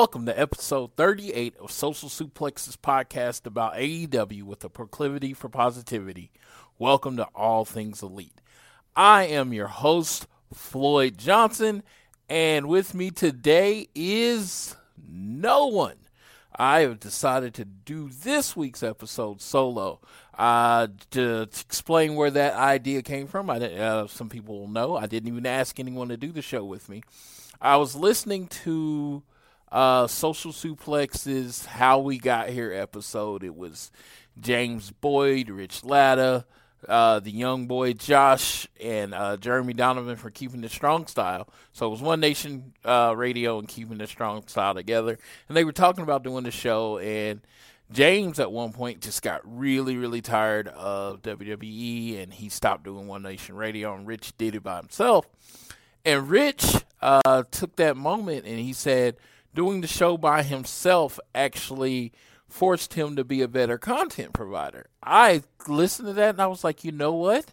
Welcome to episode 38 of Social Suplexes podcast about AEW with a proclivity for positivity. Welcome to All Things Elite. I am your host, Floyd Johnson, and with me today is no one. I have decided to do this week's episode solo. Uh, to, to explain where that idea came from, I, uh, some people will know I didn't even ask anyone to do the show with me. I was listening to uh, Social Suplexes How We Got Here episode. It was James Boyd, Rich Latta, uh, the young boy Josh, and uh, Jeremy Donovan for Keeping the Strong Style. So it was One Nation uh, Radio and Keeping the Strong Style together. And they were talking about doing the show, and James at one point just got really, really tired of WWE, and he stopped doing One Nation Radio, and Rich did it by himself. And Rich uh, took that moment and he said, doing the show by himself actually forced him to be a better content provider. I listened to that and I was like, you know what?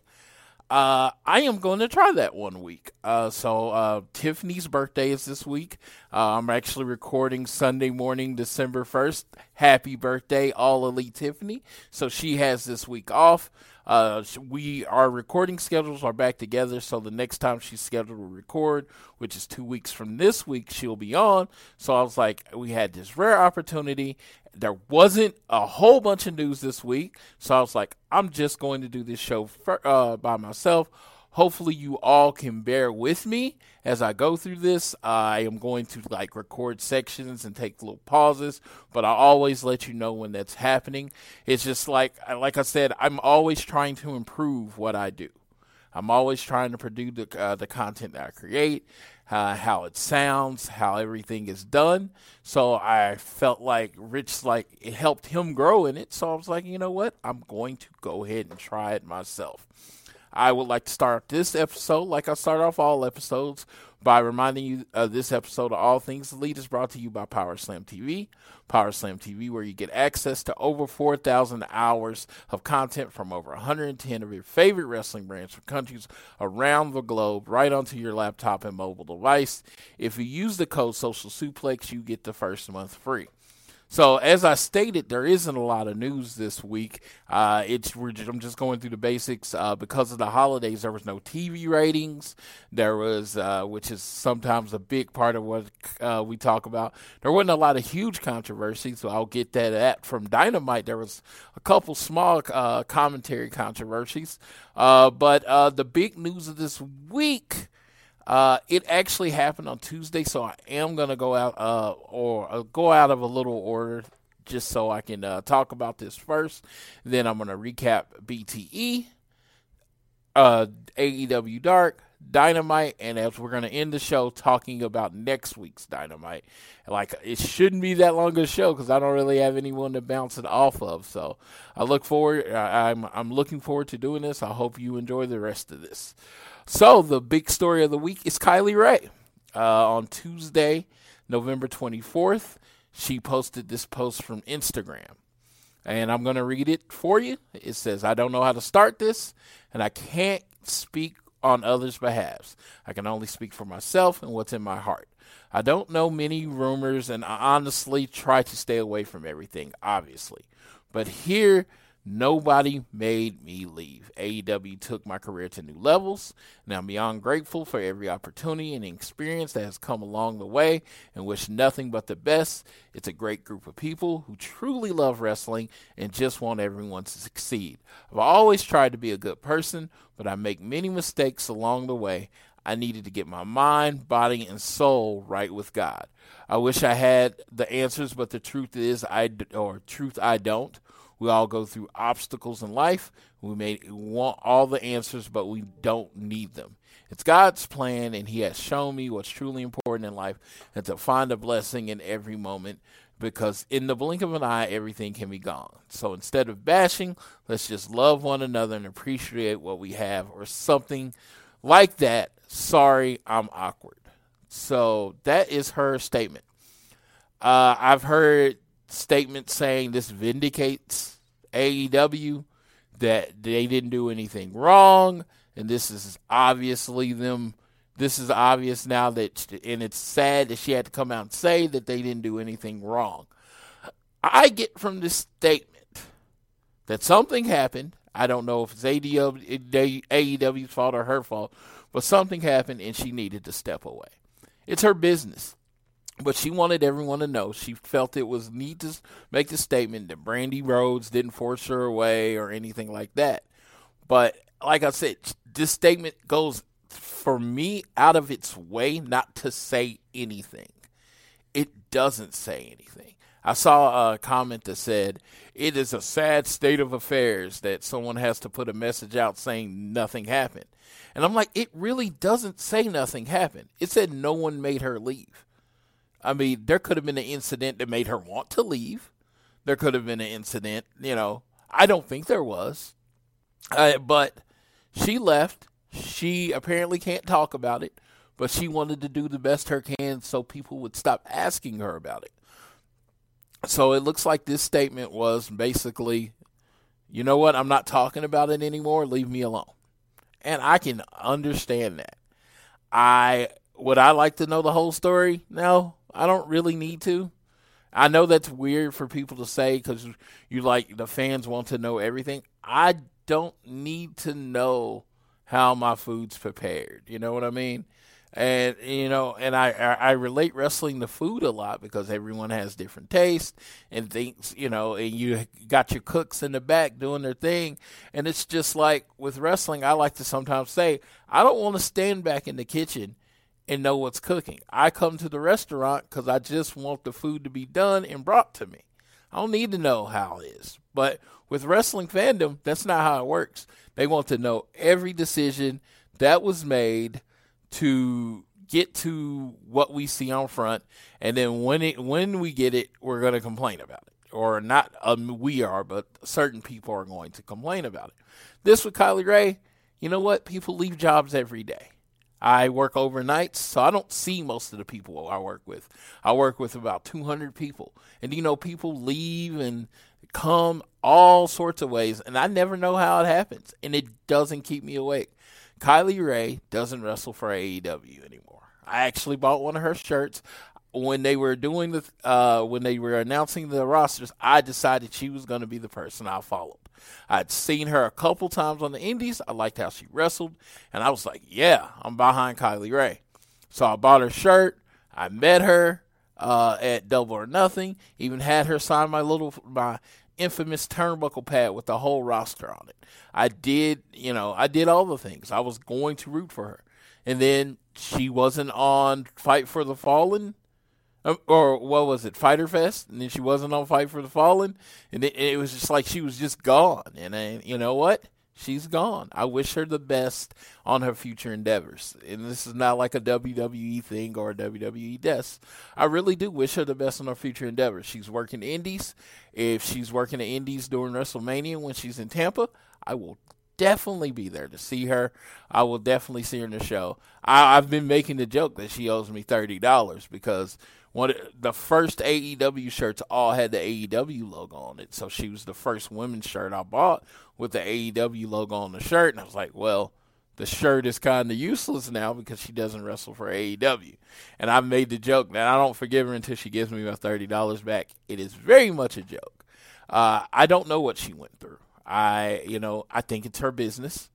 Uh, I am going to try that one week. Uh, so uh, Tiffany's birthday is this week. Uh, I'm actually recording Sunday morning, December 1st. Happy birthday, All Elite Tiffany. So she has this week off. Uh, we our recording schedules are back together, so the next time she's scheduled to record, which is two weeks from this week, she'll be on. So I was like, we had this rare opportunity. There wasn't a whole bunch of news this week, so I was like, I'm just going to do this show fir- uh, by myself. Hopefully, you all can bear with me as I go through this. I am going to like record sections and take little pauses, but I always let you know when that's happening. It's just like, like I said, I'm always trying to improve what I do. I'm always trying to produce the, uh, the content that I create, uh, how it sounds, how everything is done. So I felt like Rich, like it helped him grow in it. So I was like, you know what? I'm going to go ahead and try it myself. I would like to start this episode, like I start off all episodes, by reminding you uh, this episode of All Things Elite is brought to you by Power Slam TV. Power Slam TV, where you get access to over 4,000 hours of content from over 110 of your favorite wrestling brands from countries around the globe, right onto your laptop and mobile device. If you use the code Social Suplex, you get the first month free. So as I stated, there isn't a lot of news this week. Uh, it's I'm just going through the basics. Uh, because of the holidays, there was no TV ratings. There was, uh, which is sometimes a big part of what uh, we talk about. There wasn't a lot of huge controversy, so I'll get that at from Dynamite. There was a couple small uh, commentary controversies, uh, but the big news of this week. Uh, it actually happened on Tuesday, so I am gonna go out uh, or uh, go out of a little order just so I can uh, talk about this first. Then I'm gonna recap BTE, uh, AEW Dark, Dynamite, and as we're going to end the show talking about next week's Dynamite. Like it shouldn't be that long a show because I don't really have anyone to bounce it off of. So I look forward. I- I'm I'm looking forward to doing this. I hope you enjoy the rest of this. So the big story of the week is Kylie Rae. Uh, on Tuesday, November 24th, she posted this post from Instagram and I'm going to read it for you. It says, I don't know how to start this, and I can't speak on others' behalves. I can only speak for myself and what's in my heart. I don't know many rumors, and I honestly try to stay away from everything, obviously. But here, nobody made me leave. AEW took my career to new levels, and I'm beyond grateful for every opportunity and experience that has come along the way and wish nothing but the best. It's a great group of people who truly love wrestling and just want everyone to succeed. I've always tried to be a good person, but I make many mistakes along the way. I needed to get my mind, body, and soul right with God. I wish I had the answers, but the truth is, I d- or truth I don't. We all go through obstacles in life. We may want all the answers, but we don't need them. It's God's plan, and He has shown me what's truly important in life and to find a blessing in every moment because in the blink of an eye, everything can be gone. So instead of bashing, let's just love one another and appreciate what we have, or something like that. Sorry, I'm awkward. So that is her statement. Uh, I've heard statements saying this vindicates AEW that they didn't do anything wrong, and this is obviously them. This is obvious now that, and it's sad that she had to come out and say that they didn't do anything wrong. I get from this statement that something happened. I don't know if it's AEW, AEW's fault or her fault, but something happened and she needed to step away. It's her business. But she wanted everyone to know. She felt it was neat to make the statement that Brandi Rhodes didn't force her away or anything like that. But like I said, this statement goes for me out of its way not to say anything. It doesn't say anything. I saw a comment that said, It is a sad state of affairs that someone has to put a message out saying nothing happened. And I'm like, It really doesn't say nothing happened. It said no one made her leave. I mean, there could have been an incident that made her want to leave. There could have been an incident, you know. I don't think there was. Uh, but she left. She apparently can't talk about it, but she wanted to do the best her can so people would stop asking her about it. So it looks like this statement was basically, you know what, I'm not talking about it anymore, leave me alone. And I can understand that. I would I like to know the whole story? No, I don't really need to. I know that's weird for people to say because you like the fans want to know everything. I don't need to know how my food's prepared. You know what I mean? And you know, and I I I relate wrestling to food a lot because everyone has different tastes and things. You know, and you got your cooks in the back doing their thing, and it's just like with wrestling. I like to sometimes say I don't want to stand back in the kitchen and know what's cooking. I come to the restaurant because I just want the food to be done and brought to me. I don't need to know how it is. But with wrestling fandom, that's not how it works. They want to know every decision that was made to get to what we see on front, and then when it when we get it, we're going to complain about it, or not. Um, we are, but certain people are going to complain about it. This with Kylie Rae, you know what? People leave jobs every day. I work overnight, so I don't see most of the people I work with. I work with about 200 people. And you know, people leave and come all sorts of ways, and I never know how it happens, and it doesn't keep me awake. Kylie Rae doesn't wrestle for AEW anymore. I actually bought one of her shirts when they were doing the uh, when they were announcing the rosters. I decided she was going to be the person I followed. I'd seen her a couple times on the Indies. I liked how she wrestled, and I was like, "Yeah, I'm behind Kylie Rae." So I bought her shirt. I met her uh, at Double or Nothing. Even had her sign my little my infamous turnbuckle pad with the whole roster on it. I did, you know, I did all the things. I was going to root for her, and then she wasn't on Fight for the Fallen Uh, or what was it, Fighter Fest, and then she wasn't on Fight for the Fallen, and it, it was just like she was just gone. And then, you know what? she's gone. I wish her the best on her future endeavors. And this is not like a WWE thing or a WWE death. I really do wish her the best on her future endeavors. She's working indies. If she's working indies during WrestleMania when she's in Tampa, I will definitely be there to see her. I will definitely see her in the show. I, have been making the joke that she owes me thirty dollars because one the first AEW shirts all had the AEW logo on it. So she was the first women's shirt I bought with the AEW logo on the shirt, and I was like, well. The shirt is kind of useless now because she doesn't wrestle for AEW. And I made the joke that I don't forgive her until she gives me my $30 back. It is very much a joke. Uh, I don't know what she went through. I, you know, I think it's her business.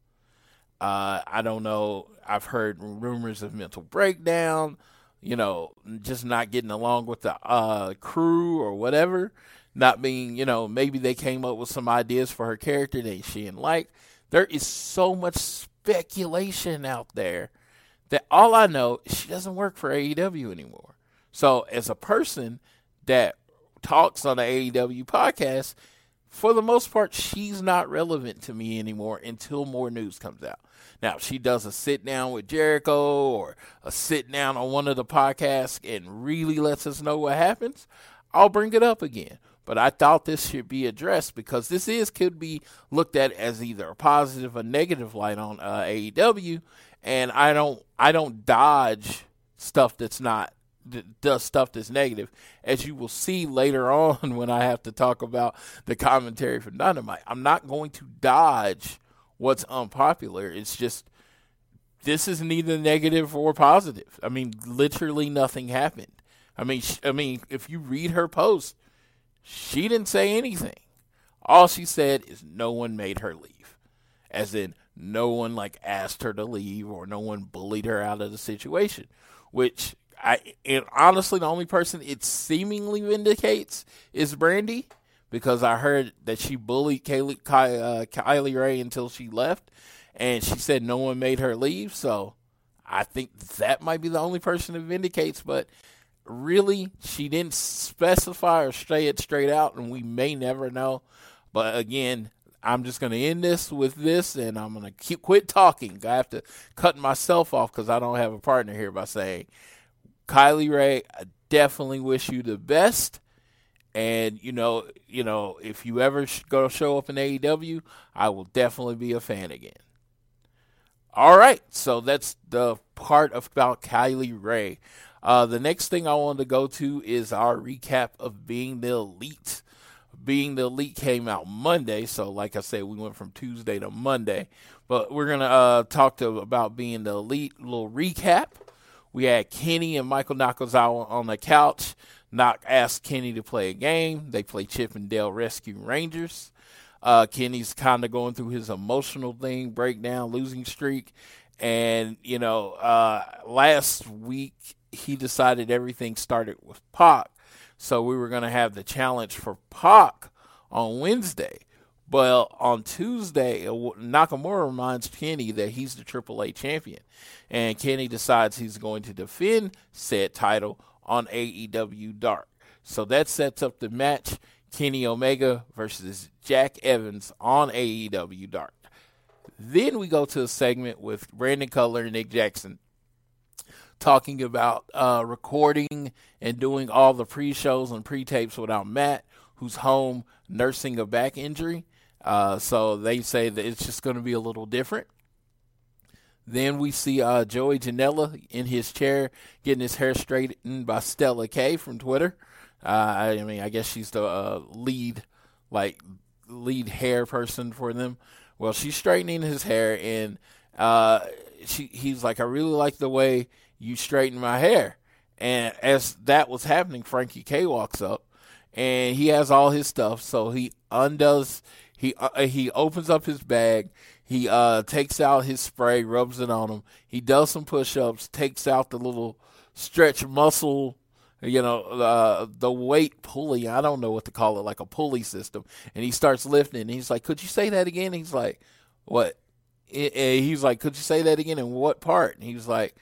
Uh, I don't know. I've heard rumors of mental breakdown, you know, just not getting along with the uh, crew or whatever. Not being, you know, maybe they came up with some ideas for her character that she didn't like. There is so much speculation out there that all I know she doesn't work for AEW anymore. So, as a person that talks on the AEW podcast, for the most part, she's not relevant to me anymore until more news comes out. Now, if she does a sit down with Jericho or a sit down on one of the podcasts and really lets us know what happens, I'll bring it up again. But I thought this should be addressed because this is could be looked at as either a positive or negative light on uh, AEW, and I don't I don't dodge stuff that's not does stuff that's negative, as you will see later on when I have to talk about the commentary for Dynamite. I'm not going to dodge what's unpopular. It's just this is neither negative or positive. I mean, literally nothing happened. I mean, I mean, if you read her post, she didn't say anything. All she said is no one made her leave, as in no one like asked her to leave or no one bullied her out of the situation, which I and honestly, the only person it seemingly vindicates is Brandi because I heard that she bullied Kaylee, uh, Kylie Rae until she left, and she said no one made her leave. So I think that might be the only person it vindicates. But really, she didn't specify or say it straight out, and we may never know. But again, I'm just going to end this with this, and I'm going to keep quit talking. I have to cut myself off because I don't have a partner here by saying Kylie Rae, I definitely wish you the best. And you know, you know, if you ever go show up in AEW, I will definitely be a fan again. All right, so that's the part about Kylie Rae. Uh, the next thing I wanted to go to is our recap of Being the Elite. Being the Elite came out Monday, so like I said, we went from Tuesday to Monday. But we're gonna uh, talk to about Being the Elite, little recap. We had Kenny and Michael Nakazawa on the couch. Knock asked Kenny to play a game. They play Chip and Dale Rescue Rangers. Uh, Kenny's kind of going through his emotional thing, breakdown, losing streak. And, you know, uh, last week he decided everything started with Pac. So we were going to have the challenge for Pac on Wednesday. But on Tuesday, uh, Nakamura reminds Kenny that he's the AAA champion. And Kenny decides he's going to defend said title on AEW Dark. So that sets up the match Kenny Omega versus Jack Evans on AEW Dark. Then we go to a segment with Brandon Cutler and Nick Jackson talking about uh, recording and doing all the pre shows and pre tapes without Matt, who's home nursing a back injury. Uh, so they say that it's just going to be a little different. Then we see uh, Joey Janela in his chair getting his hair straightened by Stella K from Twitter. Uh, I mean, I guess she's the uh, lead, like lead hair person for them. Well, she's straightening his hair, and uh, she he's like, I really like the way you straighten my hair. And as that was happening, Frankie K walks up, and he has all his stuff, so he undoes he uh, he opens up his bag. He uh, takes out his spray, rubs it on him. He does some push-ups, takes out the little stretch muscle, you know, uh, the weight pulley. I don't know what to call it, like a pulley system. And he starts lifting. And he's like, "Could you say that again?" He's like, "What?" And he's like, "Could you say that again? In what part?" And he's like,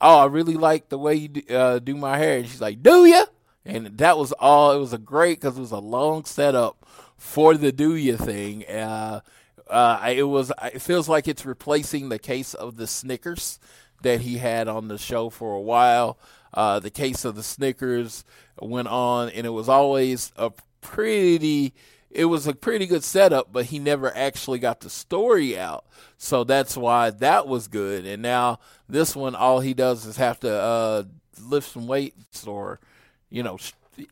"Oh, I really like the way you do, uh, do my hair." And she's like, "Do you?" And that was all. It was a great because it was a long setup for the do you thing. Uh, Uh, it was. It feels like it's replacing the case of the Snickers that he had on the show for a while. Uh, the case of the Snickers went on, and it was always a pretty. It was a pretty good setup, but he never actually got the story out. So that's why that was good. And now this one, all he does is have to uh, lift some weights or, you know,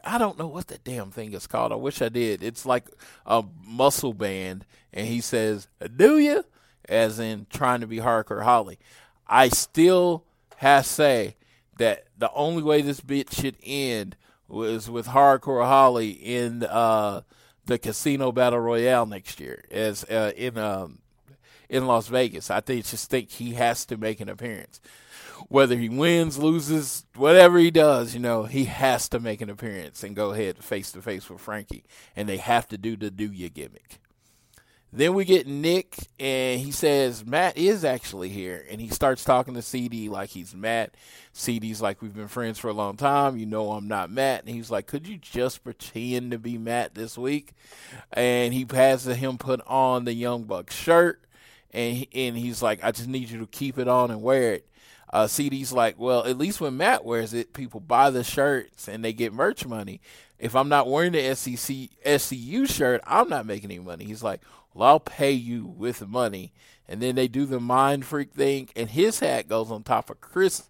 I don't know what that damn thing is called. I wish I did. It's like a muscle band, and he says, "Do you?" As in trying to be hardcore Holly. I still have to say that the only way this bit should end was with hardcore Holly in uh, the Casino Battle Royale next year, as uh, in um, in Las Vegas. I think just think he has to make an appearance whether he wins, loses, whatever he does, you know, he has to make an appearance and go ahead face to face with Frankie. And they have to do the do ya gimmick. Then we get Nick, and he says Matt is actually here, and he starts talking to CD like he's Matt. CD's like we've been friends for a long time. You know I'm not Matt, and he's like, could you just pretend to be Matt this week? And he has him put on the Young Buck shirt, and he, and he's like, I just need you to keep it on and wear it. Uh, CD's like, well, at least when Matt wears it, people buy the shirts and they get merch money. If I'm not wearing the SEC SCU shirt, I'm not making any money. He's like, well, I'll pay you with money. And then they do the mind freak thing, and his hat goes on top of Chris,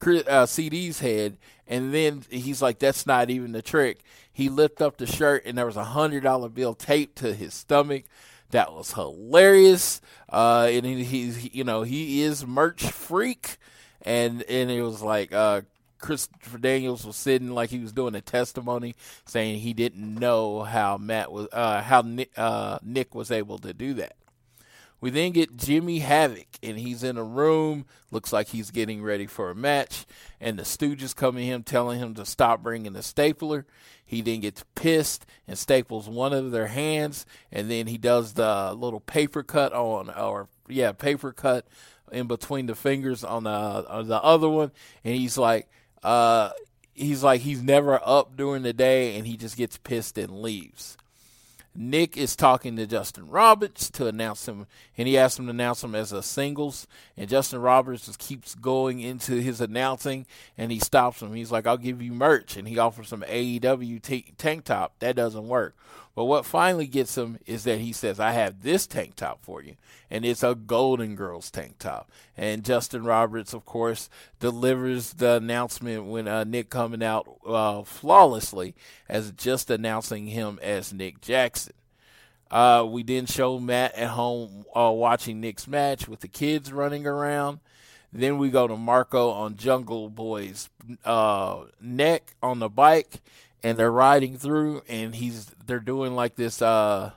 Chris uh, CD's head. And then he's like, that's not even the trick. He lifted up the shirt, and there was a hundred dollar bill taped to his stomach. That was hilarious. Uh, and he, he, you know, he is merch freak and and it was like uh Christopher Daniels was sitting like he was doing a testimony saying he didn't know how Matt was uh how Nick, uh Nick was able to do that. We then get Jimmy Havoc, and he's in a room. Looks like he's getting ready for a match. And the Stooges come to him, telling him to stop bringing the stapler. He then gets pissed and staples one of their hands, and then he does the little paper cut on, or yeah, paper cut in between the fingers on the on the other one. And he's like, uh, he's like he's never up during the day, and he just gets pissed and leaves. Nick is talking to Justin Roberts to announce him, and he asked him to announce him as a singles. And Justin Roberts just keeps going into his announcing, and he stops him. He's like, "I'll give you merch," and he offers some AEW t- tank top. That doesn't work. But what finally gets him is that he says, "I have this tank top for you," and it's a Golden Girls tank top. And Justin Roberts, of course, delivers the announcement when uh, Nick coming out uh, flawlessly as just announcing him as Nick Jackson. Uh, we then show Matt at home uh, watching Nick's match with the kids running around. Then we go to Marko on Jungle Boy's uh, neck on the bike, and they're riding through, and he's they're doing like this. Uh,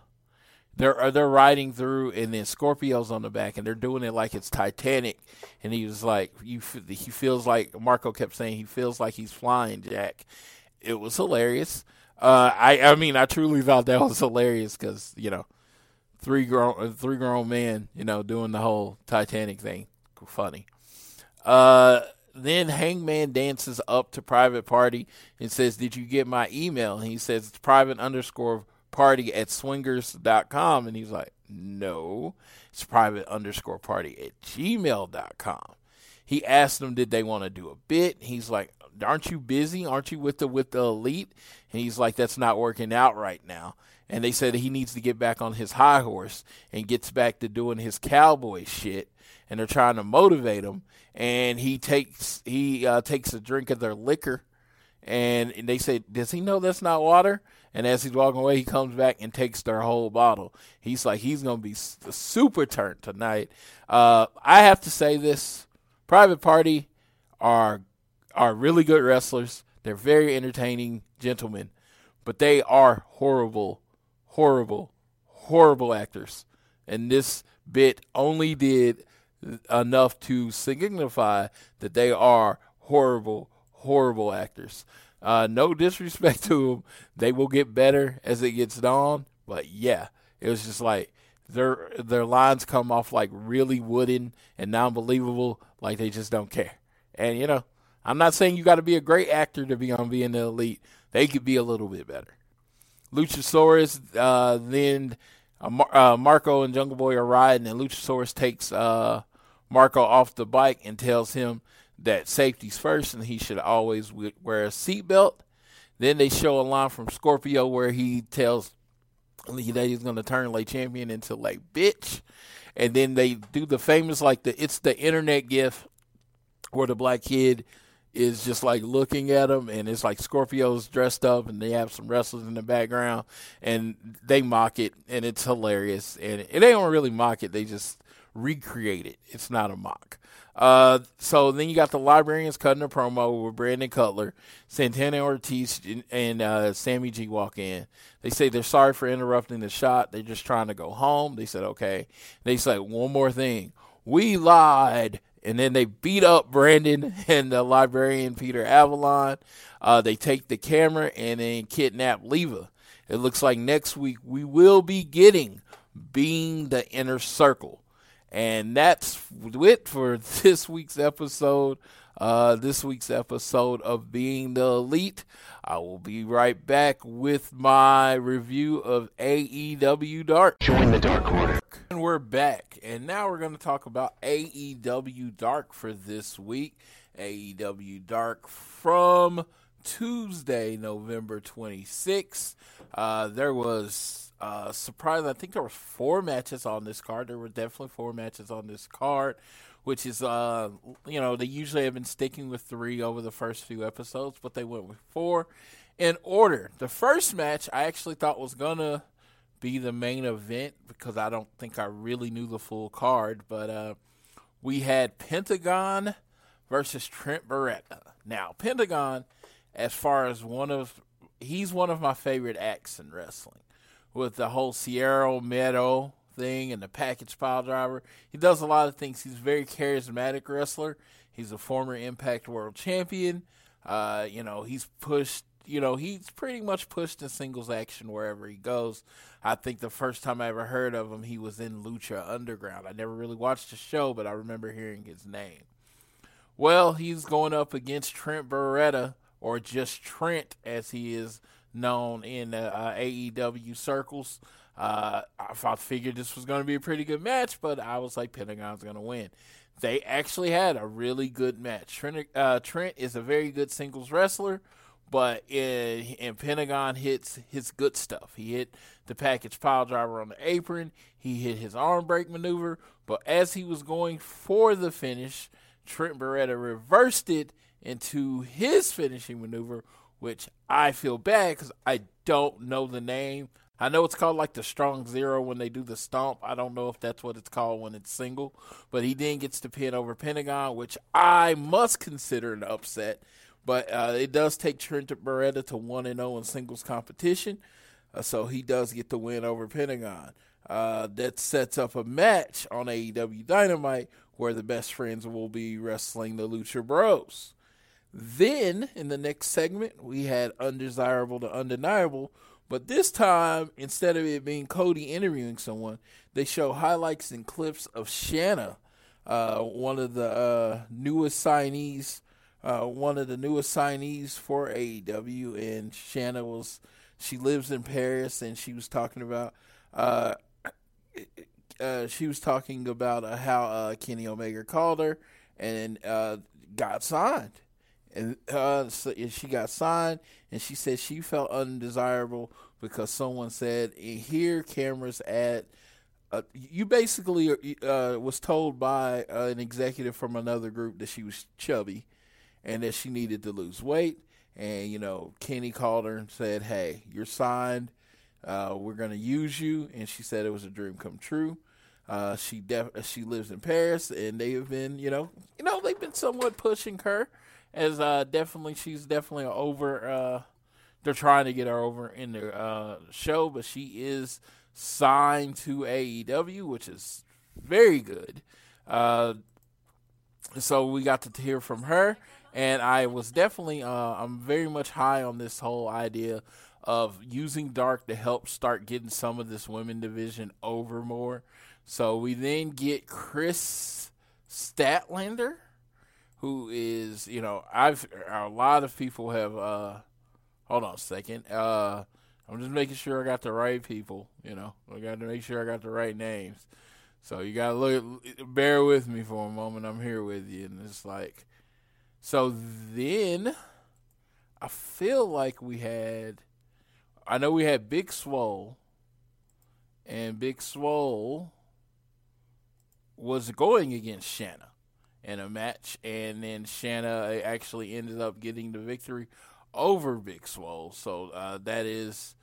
they're uh, they're riding through, and then Scorpio's on the back, and they're doing it like it's Titanic. And he was like, "You," he feels like Marko kept saying he feels like he's flying, Jack. It was hilarious. Uh, I I mean, I truly thought that was hilarious because you know, three grown uh, three grown men, you know, doing the whole Titanic thing, funny. Uh, then Hangman dances up to Private Party and says, Did you get my email? And he says, It's private underscore party at swingers.com. And he's like, No, it's private underscore party at gmail.com. He asked them, Did they want to do a bit? He's like, Aren't you busy? Aren't you with the with the elite? And he's like, That's not working out right now. And they said he needs to get back on his high horse and gets back to doing his cowboy shit. And they're trying to motivate him. And he takes he uh, takes a drink of their liquor and they say, "Does he know that's not water?" And as he's walking away, he comes back and takes their whole bottle. He's like, he's gonna be super turned tonight. Uh, I have to say this: Private Party are are really good wrestlers. They're very entertaining gentlemen, but they are horrible, horrible, horrible actors. And this bit only did enough to signify that they are horrible, horrible actors. Uh, no disrespect to them, they will get better as it gets on. But yeah, it was just like their their lines come off like really wooden and non-believable, like they just don't care. And you know, I'm not saying you got to be a great actor to be on being the elite. They could be a little bit better. Luchasaurus uh, then uh, Mar- uh, Marko and Jungle Boy are riding, and Luchasaurus takes uh, Marko off the bike and tells him that safety's first and he should always wear a seatbelt. Then they show a line from Scorpio where he tells that he's going to turn like champion into like bitch, and then they do the famous like the it's the internet gif where the black kid is just like looking at him and it's like Scorpio's dressed up and they have some wrestlers in the background and they mock it and it's hilarious and, and they don't really mock it they just recreate it it's not a mock uh, so then you got the librarians cutting a promo with Brandon Cutler, Santana Ortiz, and uh, Sammy G walk in. They say they're sorry for interrupting the shot. They're just trying to go home. They said okay. They say one more thing. We lied and then they beat up Brandon and the librarian Peter Avalon. Uh, they take the camera and then kidnap Leva. It looks like next week we will be getting being the inner circle. And that's it for this week's episode. Uh, this week's episode of Being the Elite. I will be right back with my review of AEW Dark. Join the Dark Order. And we're back, and now we're going to talk about AEW Dark for this week. AEW Dark from Tuesday, November 26th. Uh, there was uh, surprise. I think there were four matches on this card. There were definitely four matches on this card, which is uh, you know they usually have been sticking with three over the first few episodes, but they went with four. In order, the first match I actually thought was gonna be the main event because I don't think I really knew the full card, but uh, we had Pentagon versus Trent Beretta. Now, Pentagon, as far as one of he's one of my favorite acts in wrestling, with the whole Cero Miedo thing and the package pile driver. He does a lot of things. He's a very charismatic wrestler. He's a former Impact World Champion. Uh, you know, he's pushed. You know, he's pretty much pushed in singles action wherever he goes. I think the first time I ever heard of him, he was in Lucha Underground. I never really watched the show, but I remember hearing his name. Well, he's going up against Trent Beretta, or just Trent as he is known in uh, AEW circles. Uh, I, I figured this was going to be a pretty good match, but I was like, Pentagon's going to win. They actually had a really good match. Trent, uh, Trent is a very good singles wrestler, but in, in Pentagon hits his good stuff. He hit the package pile driver on the apron. He hit his arm break maneuver, but as he was going for the finish, Trent Beretta reversed it into his finishing maneuver, which I feel bad because I don't know the name. I know it's called like the strong zero when they do the stomp. I don't know if that's what it's called when it's single, but he then gets to pin over Pentagon, which I must consider an upset. But uh, it does take Trent Beretta to one and zero in singles competition, uh, so he does get the win over Pentagon. Uh, that sets up a match on AEW Dynamite where the best friends will be wrestling the Lucha Bros. Then in the next segment, we had Undesirable to Undeniable, but this time, instead of it being Cody interviewing someone, they show highlights and clips of Shanna, uh, one of the uh, newest signees, uh, one of the newest signees for AEW, and Shanna was she lives in Paris, and she was talking about. Uh, uh, she was talking about uh, how Kenny Omega called her and got signed, and uh, so she got signed, and she said she felt undesirable because someone said, "Here, cameras at." Uh, you basically uh, was told by uh, an executive from another group that she was chubby, and that she needed to lose weight. And you know, Kenny called her and said, "Hey, you're signed. Uh, we're going to use you." And she said it was a dream come true. Uh, she def- she lives in Paris, and they have been, you know, you know, they've been somewhat pushing her as uh, definitely she's definitely over. Uh, they're trying to get her over in the uh, show, but she is signed to AEW, which is very good. Uh, so we got to hear from her, and I was definitely, uh, I'm very much high on this whole idea of using Dark to help start getting some of this women division over more. So we then get Kris Statlander, who is, you know, I've a lot of people have. uh Hold on a second. Uh I'm just making sure I got the right people. You know, I got to make sure I got the right names. So you gotta look, bear with me for a moment. I'm here with you, and it's like, so then I feel like we had, I know we had Big Swole, and Big Swole was going against Shanna in a match, and then Shanna actually ended up getting the victory over Big Swole. So uh, that is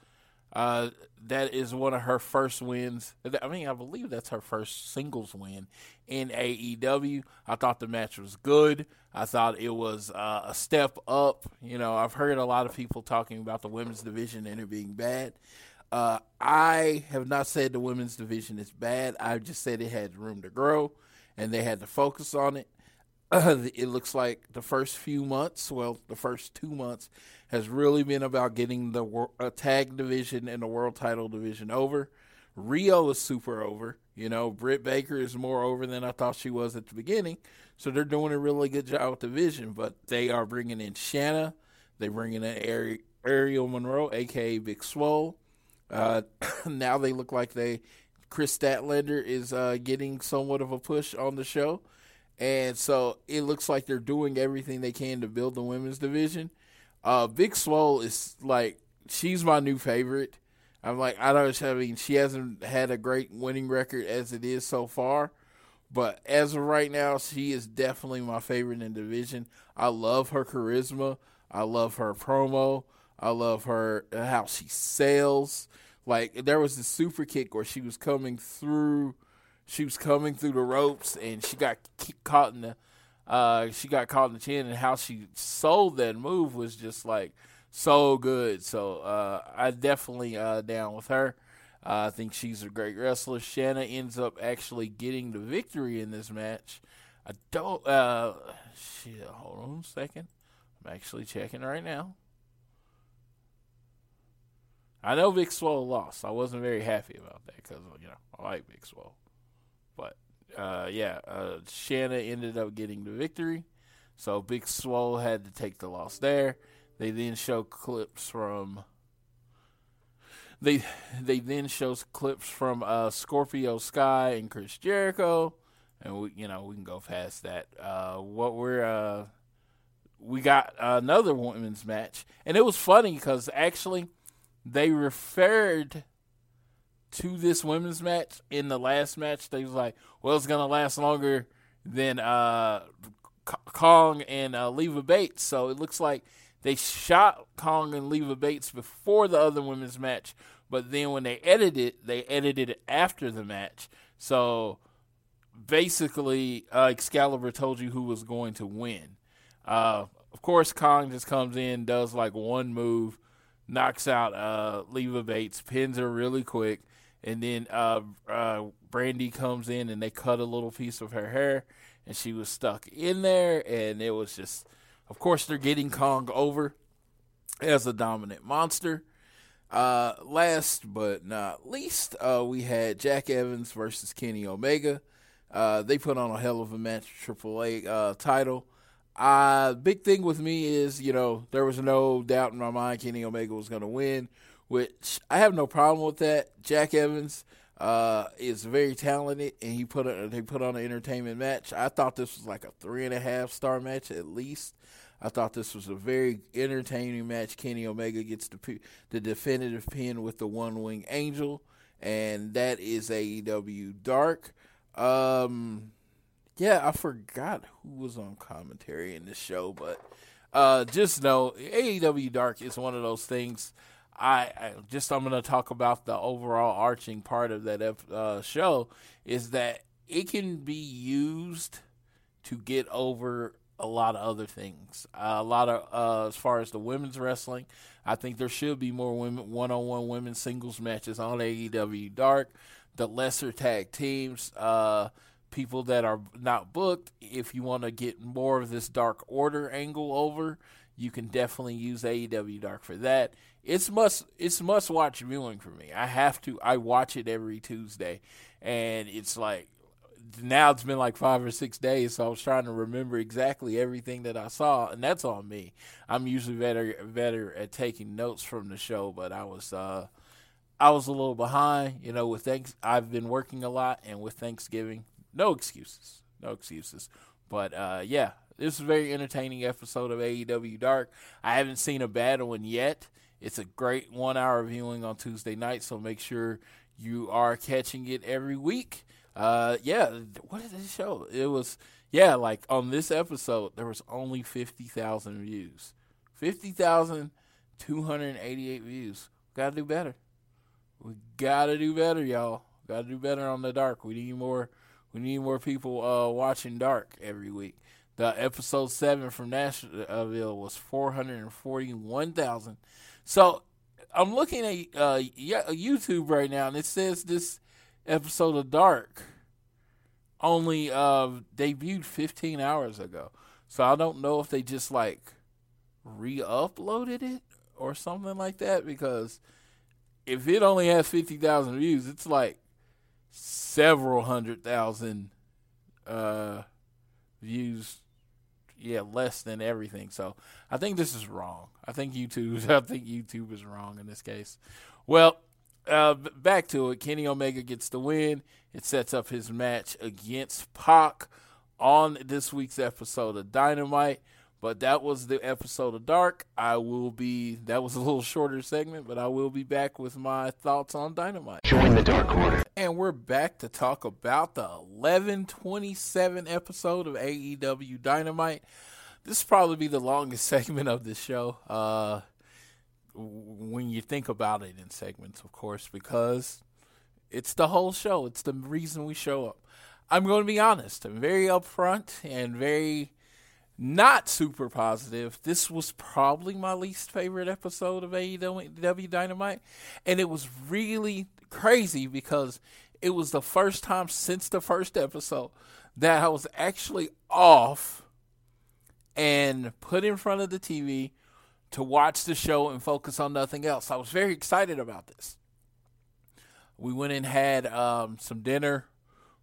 uh, that is one of her first wins. I mean, I believe that's her first singles win in AEW. I thought the match was good. I thought it was uh, a step up. You know, I've heard a lot of people talking about the women's division and it being bad. Uh, I have not said the women's division is bad. I've just said it had room to grow and they had to focus on it. it looks like the first few months, well, the first two months, has really been about getting the uh, tag division and the world title division over. Riho is super over. You know, Britt Baker is more over than I thought she was at the beginning. So they're doing a really good job with the division. But they are bringing in Shanna. They're bringing in Ari- Aerial Monroe, aka Big Swole. Uh, now they look like they Kris Statlander is uh, getting somewhat of a push on the show. And so it looks like they're doing everything they can to build the women's division. Uh, Big Swole is like she's my new favorite. I'm like I don't. I mean, she hasn't had a great winning record as it is so far, but as of right now, she is definitely my favorite in the division. I love her charisma. I love her promo. I love her how she sells. Like there was a super kick where she was coming through she was coming through the ropes and she got caught in the uh, she got caught in the chin and how she sold that move was just like so good. So uh, I definitely uh, down with her. Uh, I think she's a great wrestler. Shanna ends up actually getting the victory in this match. I don't. Uh, shit, hold on a second. I'm actually checking right now. I know Big Swole lost. I wasn't very happy about that because you know I like Big Swole. But uh, yeah, uh, Shanna ended up getting the victory. So Big Swole had to take the loss there. They then show clips from they they then shows clips from uh, Scorpio Sky and Chris Jericho, and we you know we can go past that. Uh, what we're uh, we got another women's match, and it was funny because actually they referred to this women's match in the last match. They was like, well, it's gonna last longer than uh, Kong and uh, Leva Bates. So it looks like they shot Kong and Leva Bates before the other women's match, but then when they edited it, they edited it after the match. So basically, uh, Excalibur told you who was going to win. Uh, of course, Kong just comes in, does like one move, knocks out uh, Leva Bates, pins her really quick, and then uh, uh, Brandi comes in and they cut a little piece of her hair, and she was stuck in there, and it was just, of course, they're getting Kong over as a dominant monster. Uh, last but not least, uh, we had Jack Evans versus Kenny Omega. Uh, they put on a hell of a match, Triple A uh, title. Uh, big thing with me is, you know, there was no doubt in my mind Kenny Omega was going to win which I have no problem with that. Jack Evans uh, is very talented, and he put a, they put on an entertainment match. I thought this was like a three and a half star match at least. I thought this was a very entertaining match. Kenny Omega gets the the definitive pin with the One Wing Angel, and that is AEW Dark. Um, yeah, I forgot who was on commentary in this show, but uh, just know AEW Dark is one of those things I, I just I'm going to talk about the overall arching part of that uh, show is that it can be used to get over a lot of other things. Uh, a lot of uh, as far as the women's wrestling, I think there should be more women one-on-one women singles matches on AEW Dark. The lesser tag teams, uh, people that are not booked. If you want to get more of this Dark Order angle over, you can definitely use AEW Dark for that it's must it's must watch viewing for me. I have to I watch it every Tuesday, and it's like now it's been like five or six days, so I was trying to remember exactly everything that I saw, and that's on me. I'm usually better better at taking notes from the show, but I was uh, I was a little behind. You know, with thanks, I've been working a lot, and with Thanksgiving, no excuses, no excuses. But uh, yeah, this is a very entertaining episode of AEW Dark. I haven't seen a bad one yet. It's a great one hour viewing on Tuesday night, so make sure you are catching it every week. Uh, yeah, what did it show? It was yeah, like on this episode, there was only fifty thousand views, fifty thousand two hundred eighty-eight views. Got to do better. We got to do better, y'all. Got to do better on the dark. We need more. We need more people uh, watching dark every week. The episode seven from Nashville was four hundred and forty-one thousand. So I'm looking at uh, YouTube right now, and it says this episode of Dark only uh, debuted 15 hours ago. So I don't know if they just like re-uploaded it or something like that because if it only has 50,000 views, it's like several hundred thousand uh, views yeah, less than everything. So I think this is wrong. I think YouTube. I think YouTube is wrong in this case. Well, uh, back to it. Kenny Omega gets the win. It sets up his match against Pac on this week's episode of Dynamite. But that was the episode of Dark. I will be, that was a little shorter segment, but I will be back with my thoughts on Dynamite. Join the Dark Order. And we're back to talk about the 1127 episode of AEW Dynamite. This will probably be the longest segment of the show. Uh, when you think about it in segments, of course, because it's the whole show. It's the reason we show up. I'm going to be honest. I'm very upfront and very not super positive. This was probably my least favorite episode of AEW Dynamite, and it was really crazy because it was the first time since the first episode that I was actually off and put in front of the TV to watch the show and focus on nothing else. I was very excited about this. We went and had um, some dinner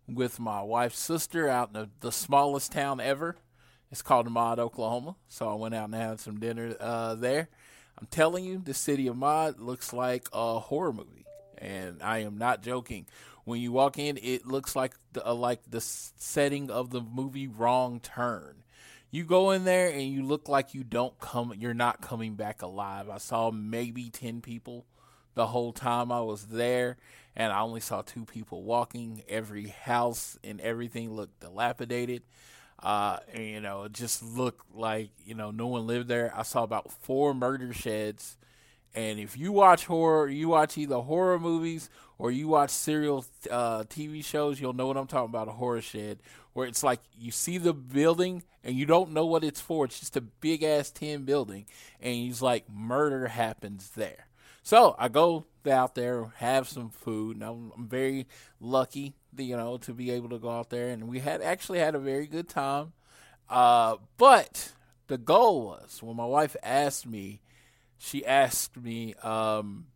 with my wife's sister out in the, the smallest town ever it's called Maud, Oklahoma. So I went out and had some dinner uh, there. I'm telling you, the city of Maud looks like a horror movie, and I am not joking. When you walk in, it looks like the, uh, like the setting of the movie Wrong Turn. You go in there and you look like you don't come, you're not coming back alive. I saw maybe ten people the whole time I was there, and I only saw two people walking. Every house and everything looked dilapidated. Uh, and, you know, it just looked like, you know, no one lived there. I saw about four murder sheds. And if you watch horror, you watch either horror movies or you watch serial uh, TV shows, you'll know what I'm talking about a horror shed, where it's like you see the building and you don't know what it's for. It's just a big ass tin building, and it's like murder happens there. So I go out there, have some food, and I'm, I'm very lucky you know, to be able to go out there. And we had actually had a very good time. Uh, but the goal was when my wife asked me, she asked me, um,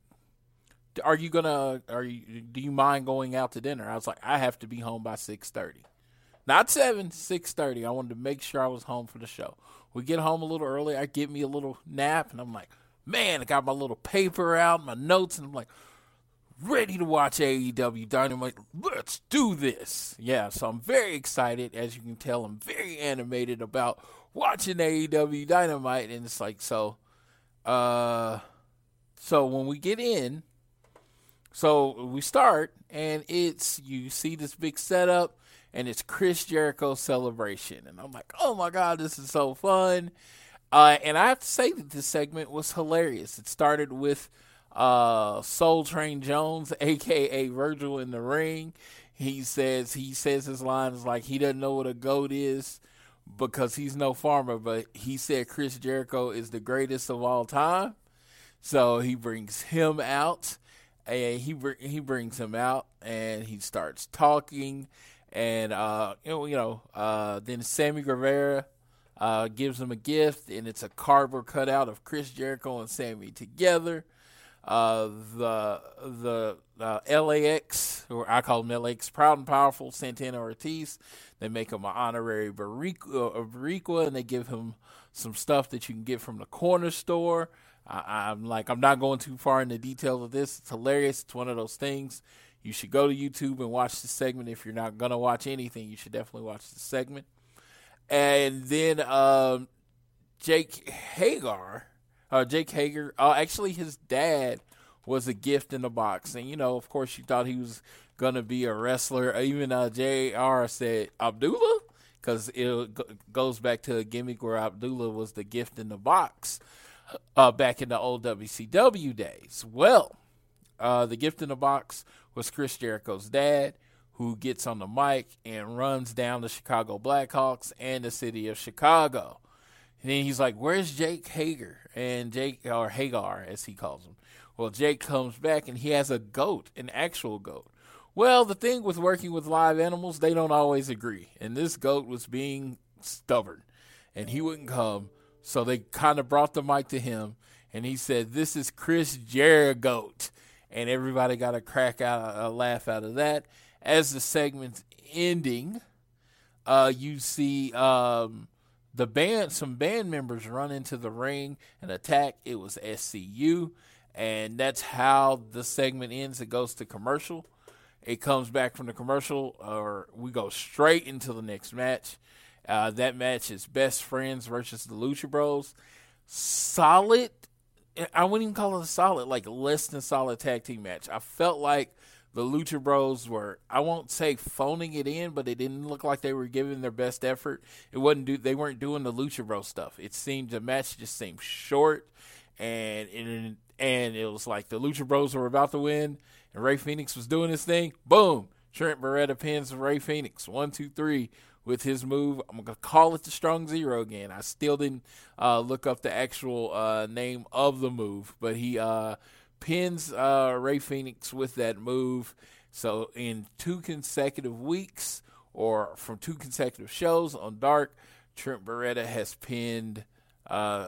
"Are you gonna? Are you? Do you mind going out to dinner?" I was like, "I have to be home by six thirty, not seven, six thirty. I wanted to make sure I was home for the show. We get home a little early. I get me a little nap, and I'm like, man, I got my little paper out, my notes, and I'm like, ready to watch AEW Dynamite. Let's do this. Yeah, so I'm very excited. As you can tell, I'm very animated about watching AEW Dynamite. And it's like, so, uh, so when we get in, so we start, and it's, you see this big setup, and it's Chris Jericho celebration. And I'm like, oh my God, this is so fun. Uh, and I have to say that this segment was hilarious. It started with uh, Soul Train Jones, aka Virgil in the ring. He says he says his lines like he doesn't know what a goat is because he's no farmer, but he said Chris Jericho is the greatest of all time. So he brings him out, and he he brings him out, and he starts talking, and uh, you know, you know, uh, then Sammy Guevara uh, gives him a gift, and it's a cardboard cutout of Chris Jericho and Sammy together. uh, the the uh, LAX, or I call them LAX, Proud and Powerful, Santana Ortiz. They make him an honorary Boricua, uh, and they give him some stuff that you can get from the corner store. I, I'm like, I'm not going too far into the details of this. It's hilarious. It's one of those things. You should go to YouTube and watch the segment. If you're not gonna watch anything, you should definitely watch the segment. And then um, Jake Hagar, uh, Jake Hager, uh, actually his dad was a gift in the box, and you know, of course, you thought he was gonna be a wrestler. Even uh, Jr. said Abdullah because it go- goes back to a gimmick where Abdullah was the gift in the box uh, back in the old WCW days. Well, uh, the gift in the box was Chris Jericho's dad, who gets on the mic and runs down the Chicago Blackhawks and the city of Chicago. And then he's like, "Where's Jake Hager?" And Jake or Hagar, as he calls him. Well, Jake comes back and he has a goat, an actual goat. Well, the thing with working with live animals, they don't always agree. And this goat was being stubborn, and he wouldn't come. So they kind of brought the mic to him, and he said, "This is Chris Jericho," and everybody got a crack out, a laugh out of that. As the segment's ending, uh, you see um, the band, some band members run into the ring and attack. It was SCU, and that's how the segment ends. It goes to commercial. It comes back from the commercial, or we go straight into the next match. Uh, that match is Best Friends versus the Lucha Bros. Solid. I wouldn't even call it a solid, like less than solid tag team match. I felt like the Lucha Bros were, I won't say phoning it in, but it didn't look like they were giving their best effort. It wasn't do, they weren't doing the Lucha Bros stuff. It seemed the match just seemed short, and and and it was like the Lucha Bros were about to win, and Rey Fenix was doing his thing. Boom! Trent Beretta pins Rey Fenix. One, two, three with his move. I'm gonna call it the Strong Zero again. I still didn't uh, look up the actual uh, name of the move, but he uh, pins uh, Rey Fenix with that move. So in two consecutive weeks, or from two consecutive shows on Dark, Trent Beretta has pinned uh,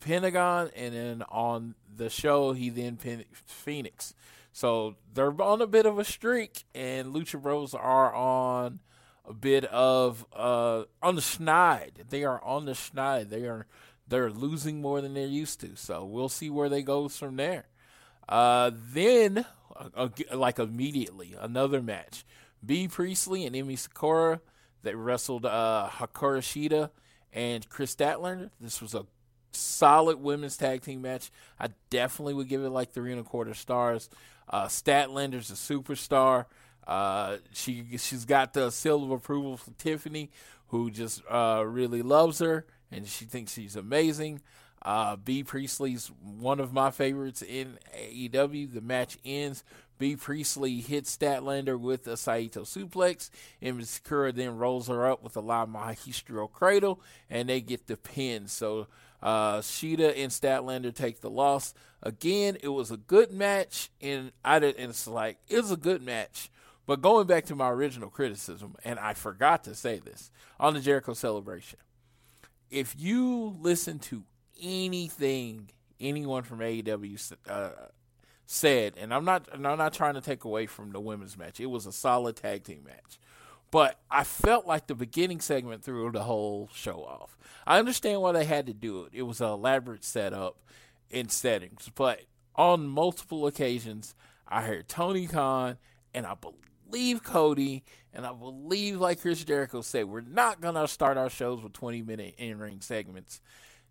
Pentagon, and then on the show he then pinned Fenix. So they're on a bit of a streak, and Lucha Bros are on a bit of uh, on the schneid. They are on the schneid. They are they're losing more than they're used to. So we'll see where they go from there. Uh, then, uh, like immediately, another match: Bea Priestley and Emi Sakura. They wrestled uh, Hikaru Shida and Kris Statlander. This was a solid women's tag team match. I definitely would give it like three and a quarter stars. Uh, Statlander's a superstar. Uh, she she's got the seal of approval from Tiffany, who just uh, really loves her and she thinks she's amazing. Uh, Bea Priestley's one of my favorites in AEW. The match ends. Bea Priestley hits Statlander with a Saito suplex, and Sakura then rolls her up with a La Magistral cradle, and they get the pin. So uh, Shida and Statlander take the loss. Again, it was a good match, and I did, and it's like it was a good match. But going back to my original criticism, and I forgot to say this on the Jericho celebration, if you listen to anything anyone from AEW uh, said, and I'm not, and I'm not trying to take away from the women's match. It was a solid tag team match, but I felt like the beginning segment threw the whole show off. I understand why they had to do it. It was an elaborate setup in settings, but on multiple occasions, I heard Tony Khan and I believe Cody and I believe, like Chris Jericho said, we're not gonna start our shows with 20 minute in ring segments.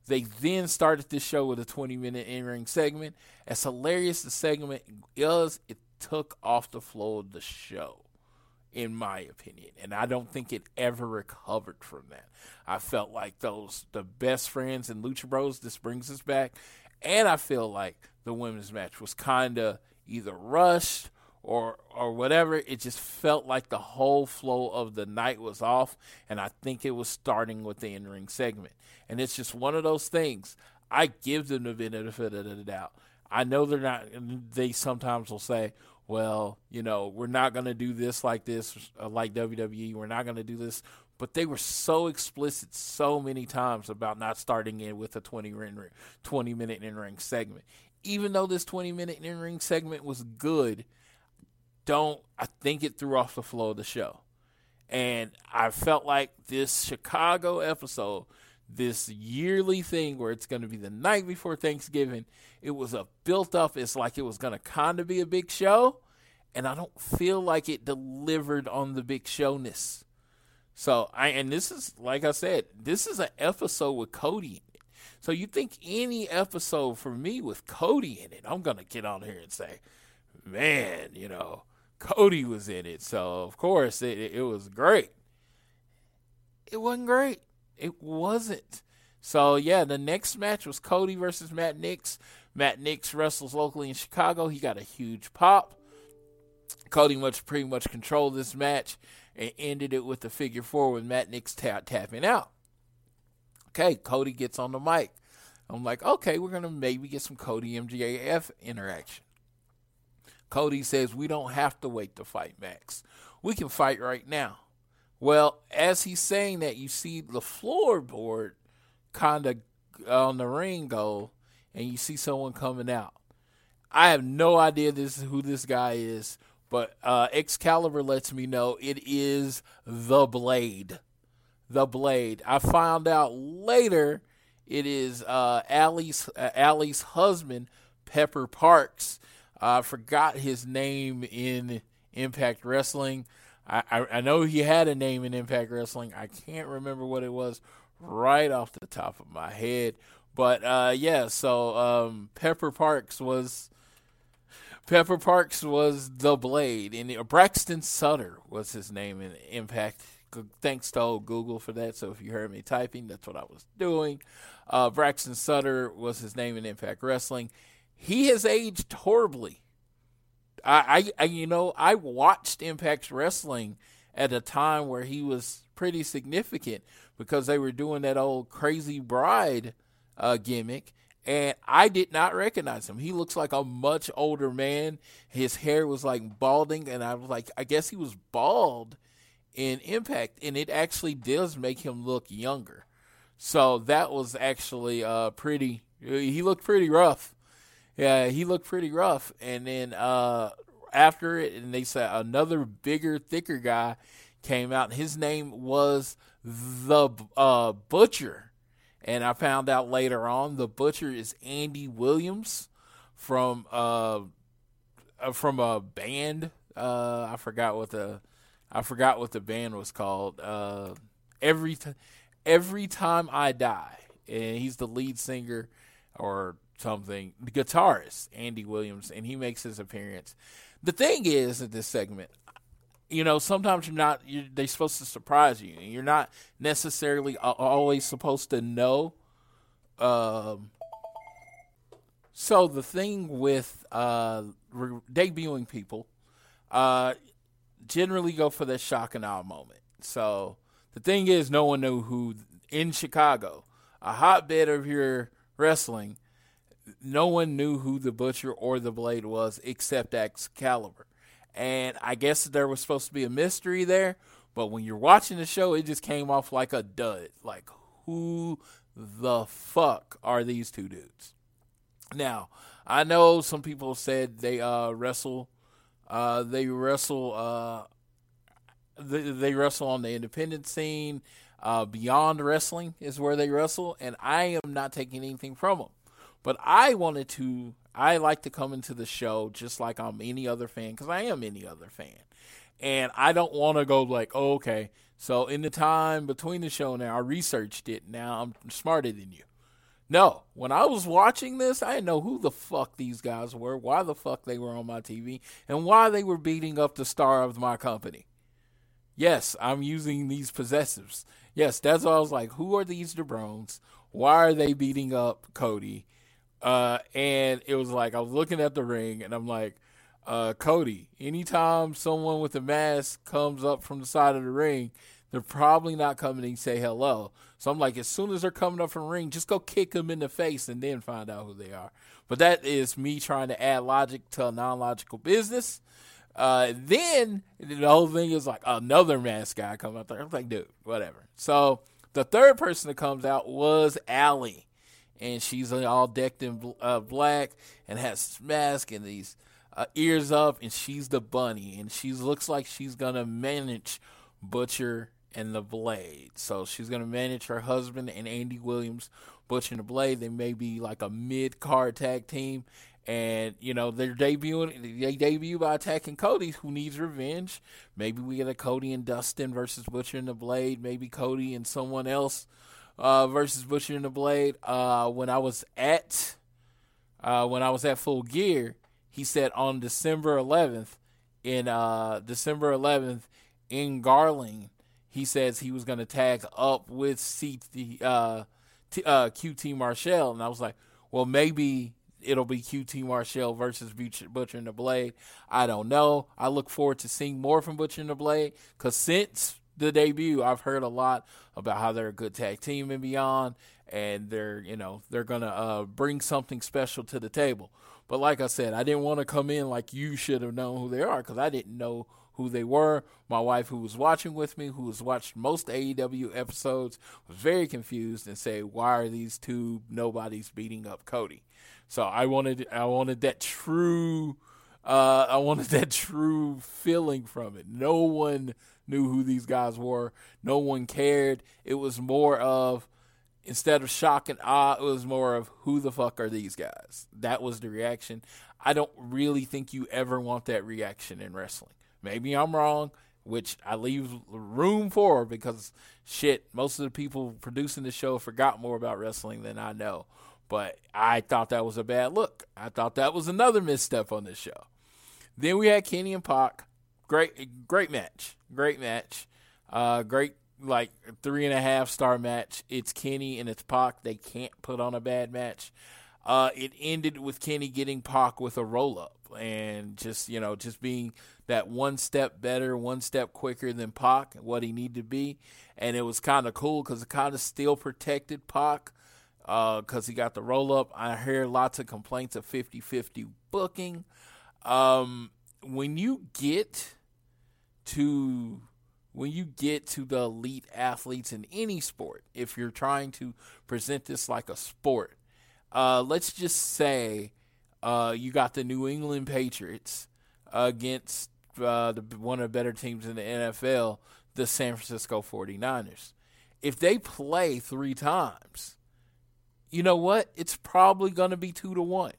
They then started this show with a 20 minute in ring segment. As hilarious the segment is, it took off the flow of the show, in my opinion. And I don't think it ever recovered from that. I felt like those, the best friends in Lucha Bros, this brings us back. And I feel like the women's match was kind of either rushed or or whatever. It just felt like the whole flow of the night was off, and I think it was starting with the in ring segment. And it's just one of those things. I give them the benefit of the doubt. I know they're not. They sometimes will say, "Well, you know, we're not going to do this like this, uh, like WWE. We're not going to do this." But they were so explicit so many times about not starting in with a 20, ring, 20 minute in ring segment even though this 20 minute in ring segment was good, don't I think it threw off the flow of the show. And I felt like this Chicago episode, this yearly thing where it's going to be the night before Thanksgiving, it was a built up. It's like it was going to kind of be a big show. And I don't feel like it delivered on the big showness. So I and this is like I said, this is an episode with Cody in it. So you think any episode for me with Cody in it, I'm gonna get on here and say, man, you know, Cody was in it. So of course it, it was great. It wasn't great. It wasn't. So yeah, the next match was Cody versus Matt Knicks. Matt Knicks wrestles locally in Chicago. He got a huge pop. Cody much pretty much controlled this match and ended it with the figure four with Matt Knicks tap, tapping out. Okay, Cody gets on the mic. I'm like, okay, we're gonna maybe get some Cody MJF interaction. Cody says we don't have to wait to fight Max. We can fight right now. Well, as he's saying that, you see the floorboard kind of on the ring go, and you see someone coming out. I have no idea this is who this guy is, but uh, Excalibur lets me know it is the Blade. The Blade. I found out later it is uh, Allie's uh, Allie's husband, Pepper Parks. I forgot his name in Impact Wrestling. I, I, I know he had a name in Impact Wrestling. I can't remember what it was right off the top of my head. But uh, yeah, so um, Pepper Parks was Pepper Parks was the Blade, and Braxton Sutter was his name in Impact. Thanks to old Google for that. So if you heard me typing, that's what I was doing. Uh, Braxton Sutter was his name in Impact Wrestling. He has aged horribly. I, I, you know, I watched Impact Wrestling at a time where he was pretty significant because they were doing that old crazy bride uh, gimmick, and I did not recognize him. He looks like a much older man. His hair was like balding, and I was like, I guess he was bald in Impact, and it actually does make him look younger. So that was actually uh, pretty. He looked pretty rough. Yeah, he looked pretty rough. And then uh, after it, and they said another bigger, thicker guy came out. His name was the uh, Butcher and I found out later on the butcher is Andy Williams from uh, uh from a band. Uh, I forgot what the I forgot what the band was called. Uh, every t- every time I die, and he's the lead singer or something, the guitarist Andy Williams, and he makes his appearance. The thing is, at this segment, you know, sometimes you're not. You're, they're supposed to surprise you. And you're not necessarily always supposed to know. Um, so the thing with uh, re- debuting people, uh, generally go for that shock and awe moment. So the thing is, no one knew who in Chicago, a hotbed of your wrestling. No one knew who the Butcher or the Blade was except Excalibur. And I guess there was supposed to be a mystery there, but when you're watching the show, it just came off like a dud. Like, who the fuck are these two dudes? Now, I know some people said they uh, wrestle, uh, they wrestle, uh, they, they, wrestle on the independent scene. Uh, beyond wrestling is where they wrestle, and I am not taking anything from them. But I wanted to I like to come into the show just like I'm any other fan because I am any other fan. And I don't want to go like, oh, okay, so in the time between the show now, I researched it. Now I'm smarter than you. No, when I was watching this, I didn't know who the fuck these guys were, why the fuck they were on my TV, and why they were beating up the star of my company. Yes, I'm using these possessives. Yes, that's why I was like, who are these jabrones? Why are they beating up Cody? Uh, and it was like I was looking at the ring, and I'm like, uh, Cody. Anytime someone with a mask comes up from the side of the ring, they're probably not coming to say hello. So I'm like, as soon as they're coming up from the ring, just go kick them in the face and then find out who they are. But that is me trying to add logic to a non-logical business. Uh, then the whole thing is like another mask guy come up there. I'm like, dude, whatever. So the third person that comes out was Allie and she's all decked in uh, black and has mask and these uh, ears up, and she's the bunny, and she looks like she's gonna manage Butcher and the Blade. So she's gonna manage her husband and Andy Williams, Butcher and the Blade. They may be like a mid card tag team, and you know they're debuting. They debut by attacking Cody, who needs revenge. Maybe we get a Cody and Dustin versus Butcher and the Blade. Maybe Cody and someone else uh, versus Butcher and the Blade. Uh, when I was at uh, when I was at Full Gear, he said on December 11th in uh, December 11th in Garland, he says he was going to tag up with CT, uh, T, uh, QT Marshall, and I was like, well, maybe it'll be QT Marshall versus Butcher, and the Blade. I don't know. I look forward to seeing more from Butcher and the Blade because since the debut, I've heard a lot about how they're a good tag team and beyond, and they're you know they're gonna uh, bring something special to the table. But like I said, I didn't want to come in like you should have known who they are because I didn't know who they were. My wife, who was watching with me, who has watched most AEW episodes, was very confused and say, "Why are these two nobodies beating up Cody?" So I wanted I wanted that true uh, I wanted that true feeling from it. No one knew who these guys were. No one cared. It was more of instead of shock and awe, it was more of who the fuck are these guys? That was the reaction. I don't really think you ever want that reaction in wrestling. Maybe I'm wrong, which I leave room for because shit, most of the people producing the show forgot more about wrestling than I know. But I thought that was a bad look. I thought that was another misstep on this show. Then we had Kenny and Pac. Great, great match. Great match. Uh, great, like three and a half star match. It's Kenny and it's Pac. They can't put on a bad match. Uh, it ended with Kenny getting Pac with a roll up and just you know just being that one step better, one step quicker than Pac, what he needed to be, and it was kind of cool because it kind of still protected Pac because uh, he got the roll up. I hear lots of complaints of 50-50 booking. Um, when you get to when you get to the elite athletes in any sport, if you're trying to present this like a sport, uh, let's just say uh, you got the New England Patriots against uh, the, one of the better teams in the NFL, the San Francisco 49ers. If they play three times, you know what? It's probably going to be two to one,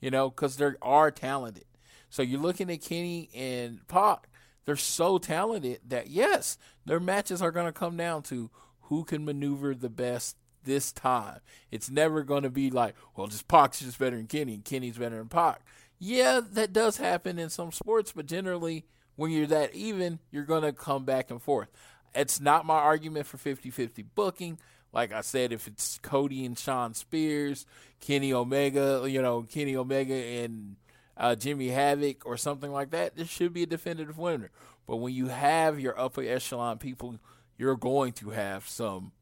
you know, because they are talented. So you're looking at Kenny and Pac. They're so talented that yes, their matches are going to come down to who can maneuver the best this time. It's never going to be like, well, just Pac's just better than Kenny and Kenny's better than Pac. Yeah, that does happen in some sports, but generally, when you're that even, you're going to come back and forth. It's not my argument for 50 50 booking. Like I said, if it's Cody and Shawn Spears, Kenny Omega, you know, Kenny Omega and uh, Jimmy Havoc or something like that, this should be a definitive winner. But when you have your upper echelon people, you're going to have some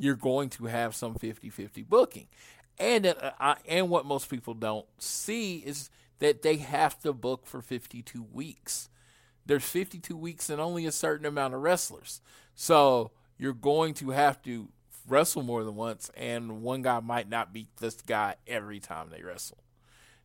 you're going to have some 50-50 booking. And uh, I, and what most people don't see is that they have to book for 52 weeks. There's 52 weeks and only a certain amount of wrestlers. So you're going to have to wrestle more than once, and one guy might not beat this guy every time they wrestle.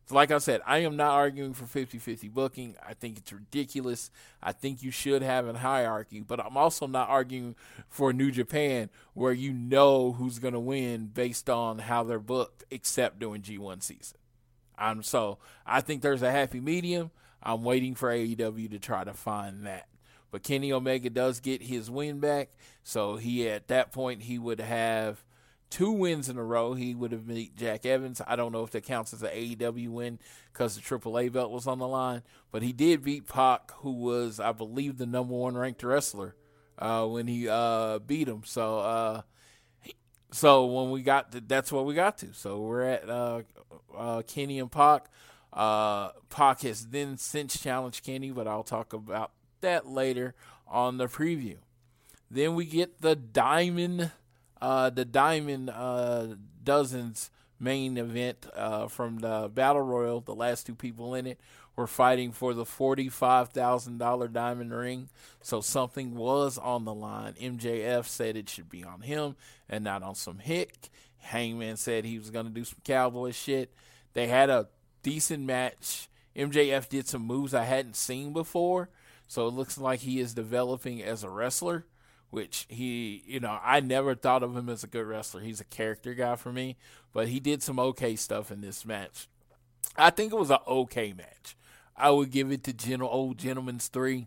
So like I said, I am not arguing for 50 50 booking. I think it's ridiculous. I think you should have a hierarchy, but I'm also not arguing for New Japan where you know who's going to win based on how they're booked, except during G1 season. I'm so I think there's a happy medium. I'm waiting for AEW to try to find that. But Kenny Omega does get his win back, so he at that point he would have two wins in a row. He would have beat Jack Evans. I don't know if that counts as an AEW win because the AAA belt was on the line, but he did beat Pac, who was, I believe, the number one ranked wrestler uh, when he uh, beat him. So, uh, so when we got to, that's what we got to. So we're at uh, uh, Kenny and Pac. Uh, Pac has then since challenged Kenny, but I'll talk about that later on the preview. Then we get the Diamond uh, the Diamond uh, Dozens main event uh, from the Battle Royal. The last two people in it were fighting for the $45,000 diamond ring. So something was on the line. MJF said it should be on him and not on some hick. Hangman said he was going to do some cowboy shit. They had a decent match. MJF did some moves I hadn't seen before, so it looks like he is developing as a wrestler. Which he, you know, I never thought of him as a good wrestler. He's a character guy for me, but he did some okay stuff in this match. I think it was an okay match. I would give it to Gen- Old Gentleman's three.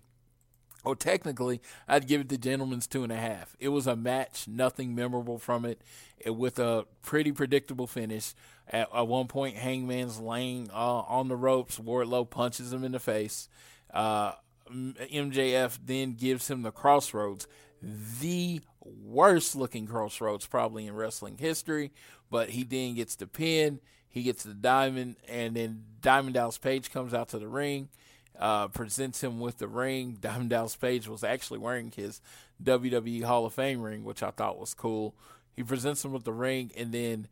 Or technically, I'd give it to Gentleman's two and a half. It was a match, nothing memorable from it, it with a pretty predictable finish. At, at one point, Hangman's laying uh, on the ropes. Wardlow punches him in the face. Uh, MJF then gives him the crossroads, the worst looking crossroads probably in wrestling history. But he then gets the pin, he gets the diamond, and then Diamond Dallas Page comes out to the ring, uh, presents him with the ring. Diamond Dallas Page was actually wearing his WWE Hall of Fame ring, which I thought was cool. He presents him with the ring, and then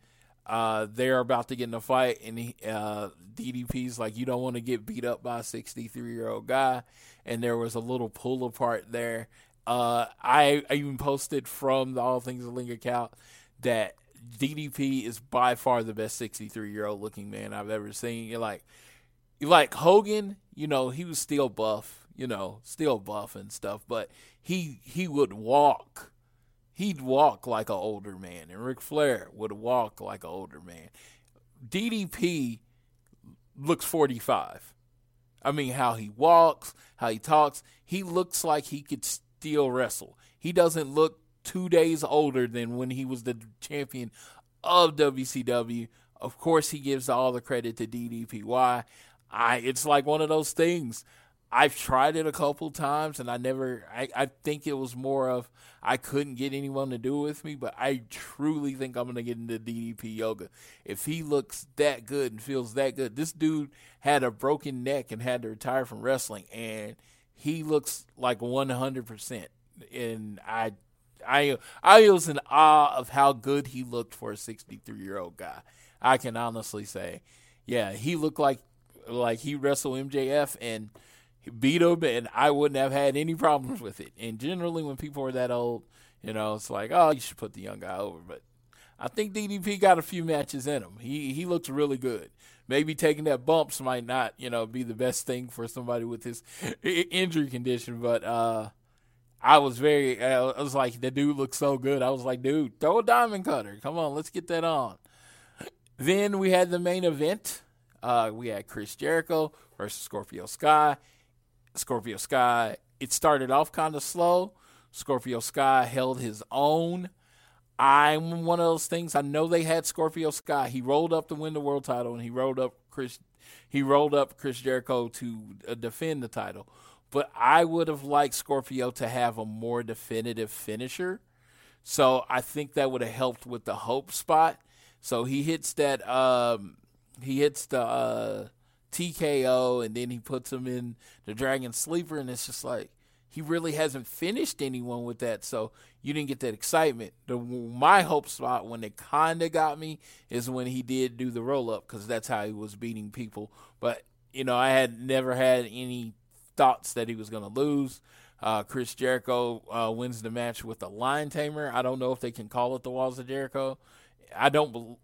uh, they're about to get in a fight, and he, uh, DDP's like, "You don't want to get beat up by a 63 year old guy," and there was a little pull apart there. Uh, I, I even posted from the All Things Link account that DDP is by far the best 63 year old looking man I've ever seen. You're like, you like Hogan, you know, he was still buff, you know, still buff and stuff, but he he would walk he'd walk like an older man, and Ric Flair would walk like an older man. DDP looks 45. I mean, how he walks, how he talks, he looks like he could still wrestle. He doesn't look two days older than when he was the champion of WCW. Of course, he gives all the credit to DDP. Why? I it's like one of those things. I've tried it a couple times and I never I, I think it was more of I couldn't get anyone to do it with me, but I truly think I'm gonna get into DDP yoga. If he looks that good and feels that good, this dude had a broken neck and had to retire from wrestling and he looks like 100% and I I I was in awe of how good he looked for a 63 year old guy. I can honestly say, yeah, he looked like like he wrestled MJF and beat him, and I wouldn't have had any problems with it. And generally, when people are that old, you know, it's like, oh, you should put the young guy over. But I think DDP got a few matches in him. He he looks really good. Maybe taking that bumps might not, you know, be the best thing for somebody with his injury condition, but uh, I was very, I was like, the dude looks so good. I was like, dude, throw a diamond cutter. Come on, let's get that on. Then we had the main event. Uh, we had Chris Jericho versus Scorpio Sky. Scorpio Sky, it started off kind of slow. Scorpio Sky held his own. I'm one of those things. I know they had Scorpio Sky. He rolled up to win the world title, and he rolled up Chris. He rolled up Chris Jericho to uh, defend the title. But I would have liked Scorpio to have a more definitive finisher. So I think that would have helped with the hope spot. So he hits that. Um, he hits the uh, TKO, and then he puts him in the Dragon Sleeper, and it's just like he really hasn't finished anyone with that. So you didn't get that excitement. The my hope spot when it kind of got me is when he did do the roll up because that's how he was beating people. But you know, I had never had any thoughts that he was going to lose. Uh, Chris Jericho uh, wins the match with the lion tamer. I don't know if they can call it the Walls of Jericho. I don't.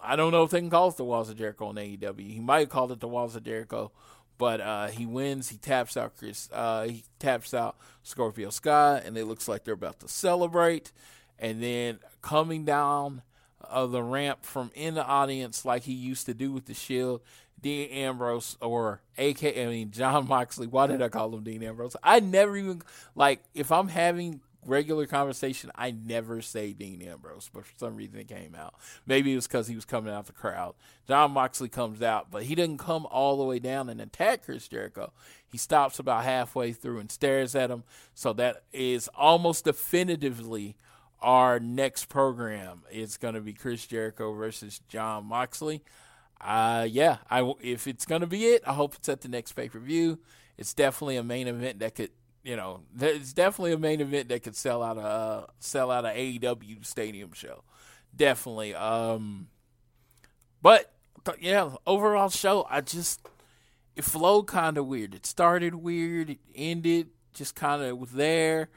I don't know if they can call it the Walls of Jericho in AEW. He might call it the Walls of Jericho, but uh, he wins. He taps out Chris. Uh, he taps out Scorpio Sky, and it looks like they're about to celebrate. And then coming down uh, the ramp from in the audience, like he used to do with the Shield, Dean Ambrose or AK. I mean Jon Moxley. Why did I call him Dean Ambrose? I never even like if I'm having regular conversation, I never say Dean Ambrose, but for some reason it came out. Maybe it was because he was coming out the crowd. Jon Moxley comes out, but he didn't come all the way down and attack Chris Jericho. He stops about halfway through and stares at him. So that is almost definitively our next program. It's going to be Chris Jericho versus Jon Moxley. Uh, yeah, I if it's going to be it, I hope it's at the next pay per view. It's definitely a main event that could you know, it's definitely a main event that could sell out a uh, sell out a AEW stadium show. Definitely. Um, but yeah, overall show, I just it flowed kind of weird. It started weird, it ended just kind of there,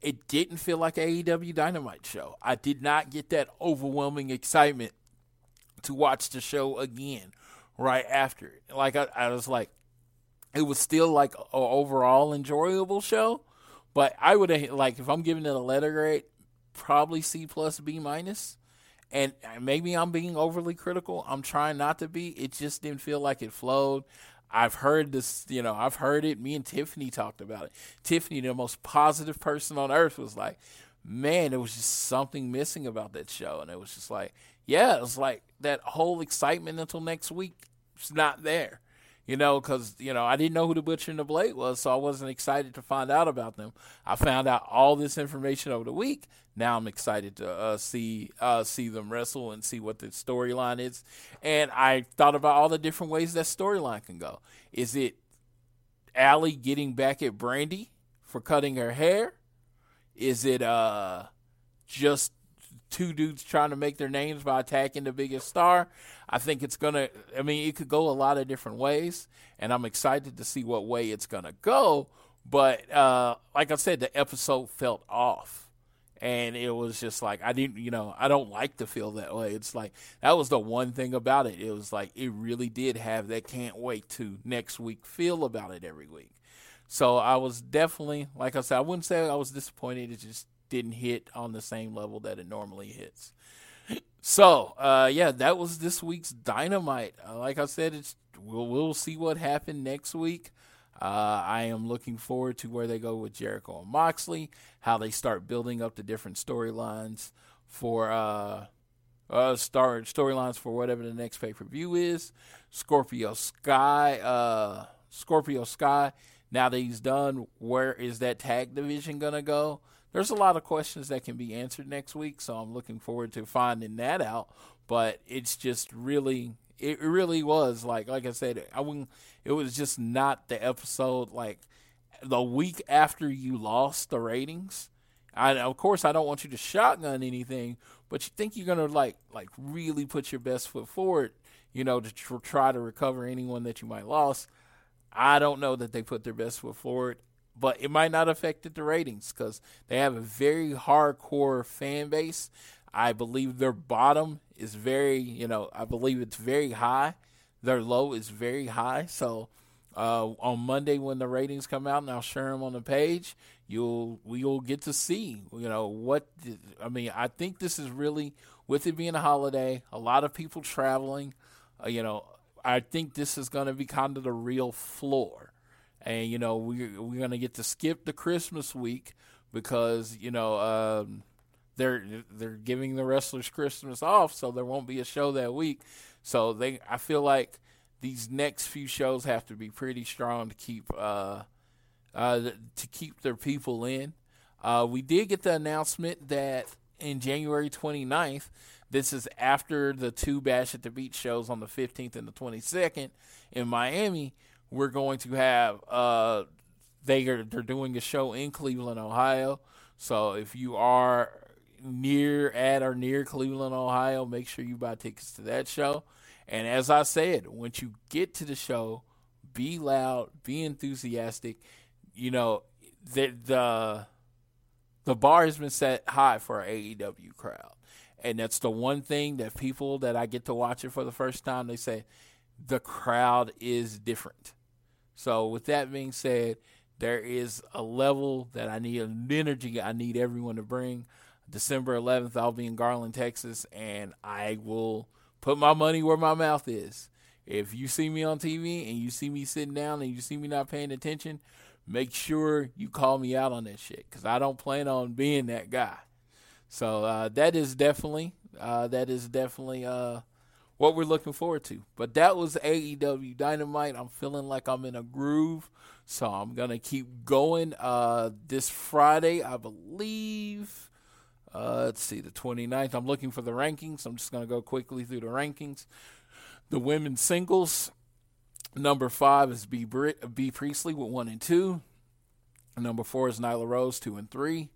it didn't feel like a AEW Dynamite show. I did not get that overwhelming excitement to watch the show again right after. Like I, I was like, it was still like an overall enjoyable show, but I would have like if I'm giving it a letter grade, probably C plus B minus. And uh, maybe I'm being overly critical. I'm trying not to be. It just didn't feel like it flowed. I've heard this, you know, I've heard it. Me and Tiffany talked about it. Tiffany, the most positive person on earth, was like, man, there was just something missing about that show. And it was just like, yeah, it was like that whole excitement until next week is not there you know, because you know I didn't know who the Butcher and the Blade was, so I wasn't excited to find out about them. I found out all this information over the week. Now I'm excited to uh, see uh, see them wrestle and see what the storyline is. And I thought about all the different ways that storyline can go. Is it Allie getting back at Brandi for cutting her hair? Is it uh just two dudes trying to make their names by attacking the biggest star. I think it's going to, I mean, it could go a lot of different ways, and I'm excited to see what way it's going to go. But uh, like I said, the episode felt off. And it was just like, I didn't, you know, I don't like to feel that way. It's like, that was the one thing about it. It was like, it really did have that can't wait to next week feel about it every week. So I was definitely, like I said, I wouldn't say I was disappointed. It just didn't hit on the same level that it normally hits. So, uh, yeah, that was this week's Dynamite. Uh, like I said, it's we'll we'll see what happened next week. Uh, I am looking forward to where they go with Jericho and Moxley, how they start building up the different storylines for uh, uh, start storylines for whatever the next pay per view is. Scorpio Sky, uh, Scorpio Sky. Now that he's done, where is that tag division gonna go? There's a lot of questions that can be answered next week, so I'm looking forward to finding that out. But it's just really, it really was like, like I said, I wouldn't. It was just not the episode like the week after you lost the ratings. I, of course, I don't want you to shotgun anything, but you think you're gonna like, like really put your best foot forward, you know, to tr- try to recover anyone that you might lost. I don't know that they put their best foot forward but it might not affect the ratings because they have a very hardcore fan base. I believe their bottom is very, you know, I believe it's very high. Their low is very high. So uh, on Monday when the ratings come out, and I'll share them on the page, you'll we'll get to see, you know, what. I mean, I think this is really with it being a holiday, a lot of people traveling. Uh, you know, I think this is going to be kind of the real floor and you know we we're gonna get to skip the Christmas week because you know um, they're they're giving the wrestlers Christmas off, so there won't be a show that week. So they, I feel like these next few shows have to be pretty strong to keep uh, uh, to keep their people in. Uh, we did get the announcement that in January 29th, this is after the two Bash at the Beach shows on the 15th and the 22nd in Miami we're going to have uh, they are they're doing a show in Cleveland, Ohio. So if you are near at or near Cleveland, Ohio, make sure you buy tickets to that show. And as I said, once you get to the show, be loud, be enthusiastic. You know, the the the bar has been set high for AEW crowd. And that's the one thing that people that I get to watch it for the first time, they say the crowd is different. So, with that being said, there is a level that I need, an energy I need everyone to bring. December 11th, I'll be in Garland, Texas, and I will put my money where my mouth is. If you see me on TV and you see me sitting down and you see me not paying attention, make sure you call me out on that shit because I don't plan on being that guy. So uh, that is definitely uh, that is definitely uh, what we're looking forward to. But that was AEW Dynamite. I'm feeling like I'm in a groove, so I'm gonna keep going. Uh, this Friday, I believe. Uh, let's see, the 29th. I'm looking for the rankings. I'm just gonna go quickly through the rankings. The women's singles. Number five is B. Brit, Bea Priestley with one and two. Number four is Nyla Rose, two and three.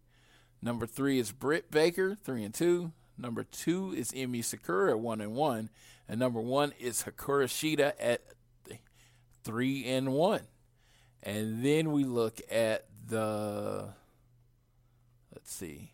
Number three is Britt Baker, three and two. Number two is Emi Sakura at one and one, and number one is Hikaru Shida at three and one. And then we look at the let's see.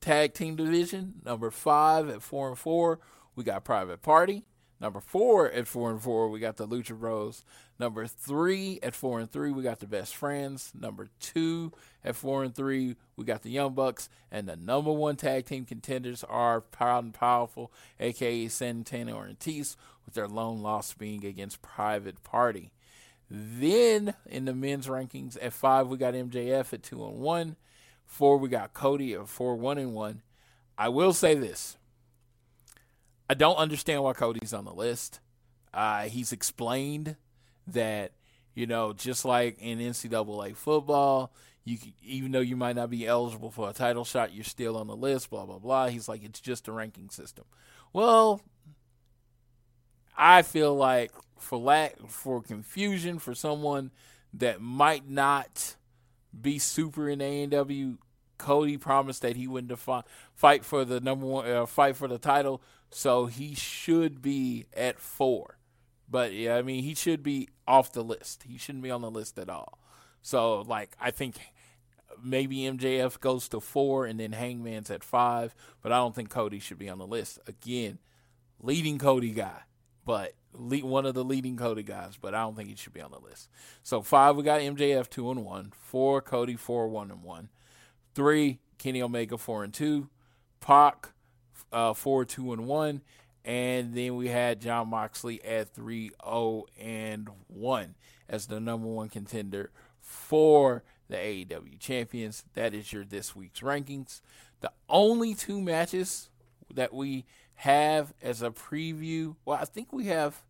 Tag team division, number five at four and four, we got Private Party. Number four at four and four, we got the Lucha Bros. Number three at four and three, we got the Best Friends. Number two at four and three, we got the Young Bucks. And the number one tag team contenders are Proud and Powerful, aka Santana Ortiz, with their lone loss being against Private Party. Then in the men's rankings, at five, we got MJF at two and one. Four, we got Cody at four, one and one. I will say this. I don't understand why Cody's on the list. Uh, he's explained that you know, just like in NCAA football, you even though you might not be eligible for a title shot, you're still on the list. Blah blah blah. He's like, it's just a ranking system. Well, I feel like for lack for confusion for someone that might not be super in AEW, Cody promised that he wouldn't defi- fight for the number one uh, fight for the title, so he should be at four. But yeah, I mean, he should be off the list. He shouldn't be on the list at all. So like, I think maybe MJF goes to four and then Hangman's at five, but I don't think Cody should be on the list. Again, leading Cody guy, but lead, one of the leading Cody guys, but I don't think he should be on the list. So five, we got MJF two and one. Four, Cody four one and one. Three, Kenny Omega four and two. Pac uh, four two and one. And then we had Jon Moxley at 3 0 and 1 as the number one contender for the AEW champions. That is your this week's rankings. The only two matches that we have as a preview, well, I think we have,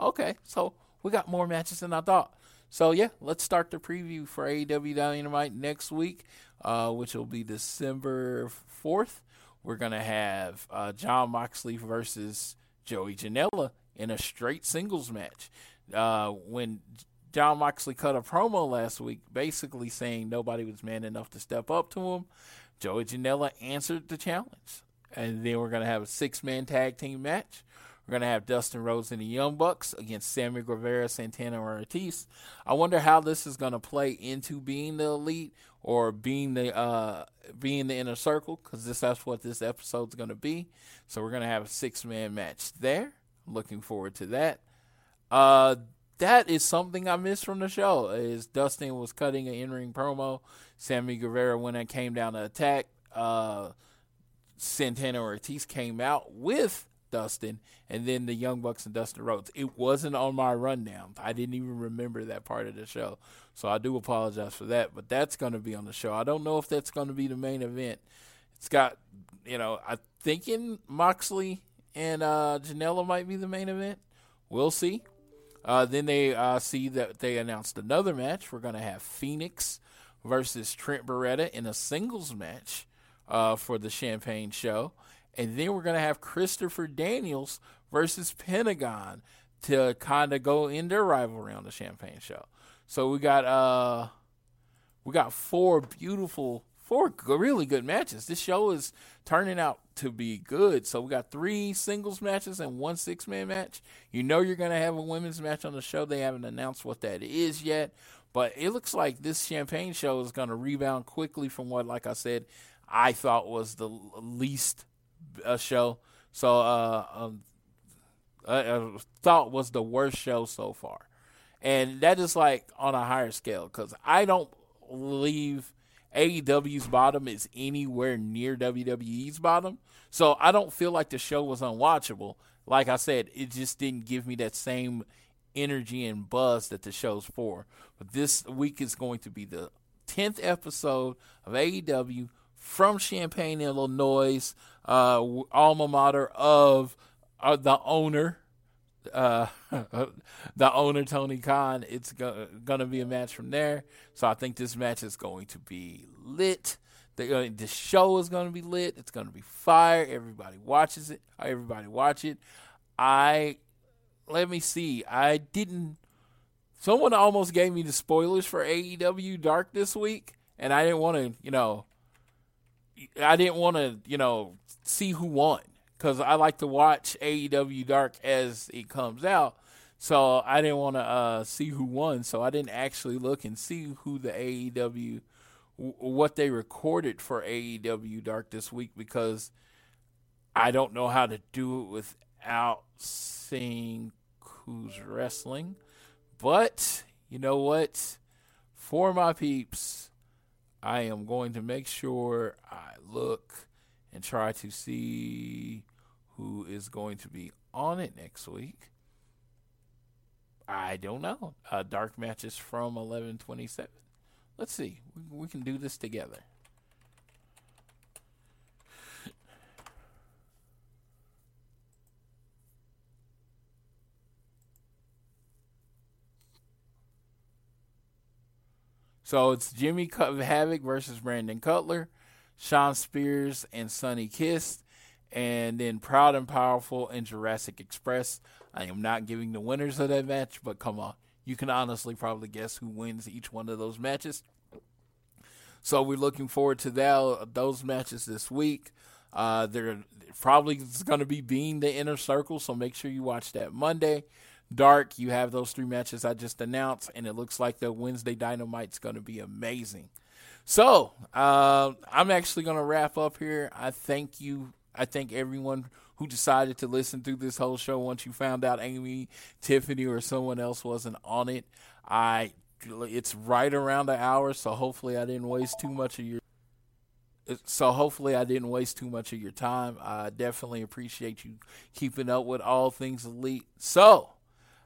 okay, so we got more matches than I thought. So, yeah, let's start the preview for AEW Dynamite next week, uh, which will be December 4th. We're to have uh, Jon Moxley versus Joey Janela in a straight singles match. Uh, when Jon Moxley cut a promo last week, basically saying nobody was man enough to step up to him. Joey Janela answered the challenge. And then we're to have a six man tag team match. We're going to have Dustin Rhodes and the Young Bucks against Sammy Guevara, Santana and Ortiz. I wonder how this is going to play into being the elite or being the uh, being the inner circle because this that's what this episode's going to be. So we're going to have a six man match there. Looking forward to that. Uh, that is something I missed from the show. Is Dustin was cutting an in ring promo. Sammy Guevara when it came down to attack. Uh, Santana Ortiz came out with Dustin, and then the Young Bucks and Dustin Rhodes. It wasn't on my rundown. I didn't even remember that part of the show, so I do apologize for that. But that's going to be on the show. I don't know if that's going to be the main event. It's got, you know, I'm thinking Moxley and uh, Janela might be the main event. We'll see. Uh, then they uh, see that they announced another match. We're going to have Fenix versus Trent Beretta in a singles match uh, for the Champaign Show. And then we're going to have Christopher Daniels versus Pentagon to kind of go in their rivalry on the Champaign Show. So we got uh we got four beautiful four really good matches. This show is turning out to be good. So we got three singles matches and one six man match. You know you're going to have a women's match on the show. They haven't announced what that is yet, but it looks like this Champaign show is going to rebound quickly from what, like I said, I thought was the least uh, show. So uh, um, I, I thought was the worst show so far, and that is like on a higher scale because I don't believe AEW's bottom is anywhere near WWE's bottom. So I don't feel like the show was unwatchable. Like I said, it just didn't give me that same energy and buzz that the show's for. But this week is going to be the 10th episode of AEW from Champaign, Illinois, uh, alma mater of uh, the owner, uh, the owner Tony Khan. It's go- to be a match from there. So I think this match is going to be lit. Uh, the show is to be lit. It's to be fire. Everybody watches it. Everybody watch it. I let me see. I didn't. Someone almost gave me the spoilers for AEW Dark this week, and I didn't want to. You know, I didn't want to. You know, see who won because I like to watch AEW Dark as it comes out. So I didn't want to uh, see who won. So I didn't actually look and see who the AEW what they recorded for AEW Dark this week because I don't know how to do it without seeing who's wrestling. But you know what? For my peeps, I am going to make sure I look and try to see who is going to be on it next week. I don't know. Uh, dark matches from 1127. Let's see. We, we can do this together. So it's Jimmy Havoc versus Brandon Cutler, Shawn Spears and Sonny Kiss, and then Proud and Powerful and Jurassic Express. I am not giving the winners of that match, but come on. You can honestly probably guess who wins each one of those matches. So we're looking forward to that, those matches this week. Uh, they're probably going to be being the inner circle, so make sure you watch that Monday. Dark, you have those three matches I just announced, and it looks like the Wednesday Dynamite's going to be amazing. So uh, I'm actually going to wrap up here. I thank you. I thank everyone who decided to listen through this whole show once you found out Amy, Tiffany, or someone else wasn't on it. I it's right around the hour, so hopefully I didn't waste too much of your so hopefully I didn't waste too much of your time. I definitely appreciate you keeping up with all things elite. So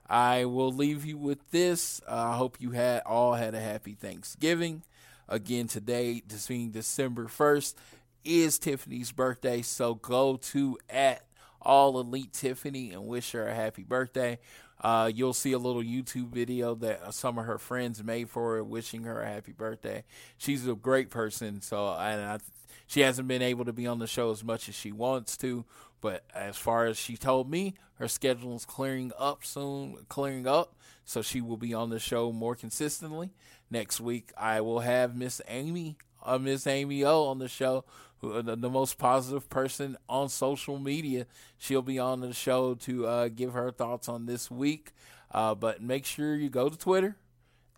I will leave you with this. Uh, I hope you had all had a happy Thanksgiving. Again, today, this being December first, is Tiffany's birthday. So go to at all elite Tiffany and wish her a happy birthday. Uh, you'll see a little YouTube video that some of her friends made for her, wishing her a happy birthday. She's a great person, so and I, she hasn't been able to be on the show as much as she wants to. But as far as she told me, her schedule is clearing up soon, clearing up, so she will be on the show more consistently. Next week, I will have Miss Amy, uh, Miss Amy O, on the show, who, the, the, most positive person on social media. She'll be on the show to uh, give her thoughts on this week. Uh, but make sure you go to Twitter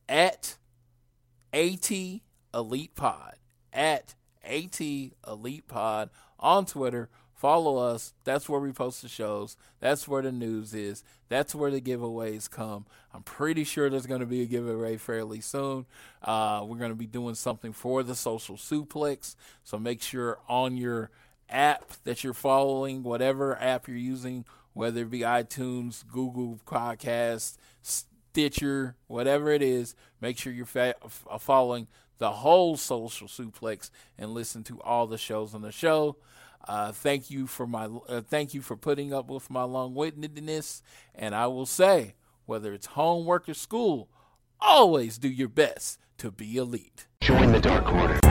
at AT Elite Pod at AT Elite Pod on Twitter. Follow us. That's where we post the shows. That's where the news is. That's where the giveaways come. I'm pretty sure there's going to be a giveaway fairly soon. Uh, we're going to be doing something for the social suplex. So make sure on your app that you're following, whatever app you're using, whether it be iTunes, Google Podcast, Stitcher, whatever it is, make sure you're fa- following the whole social suplex and listen to all the shows on the show. Uh, thank you for my uh, thank you for putting up with my long-windedness, and I will say, whether it's homework or school, always do your best to be elite. Join the Dark Order.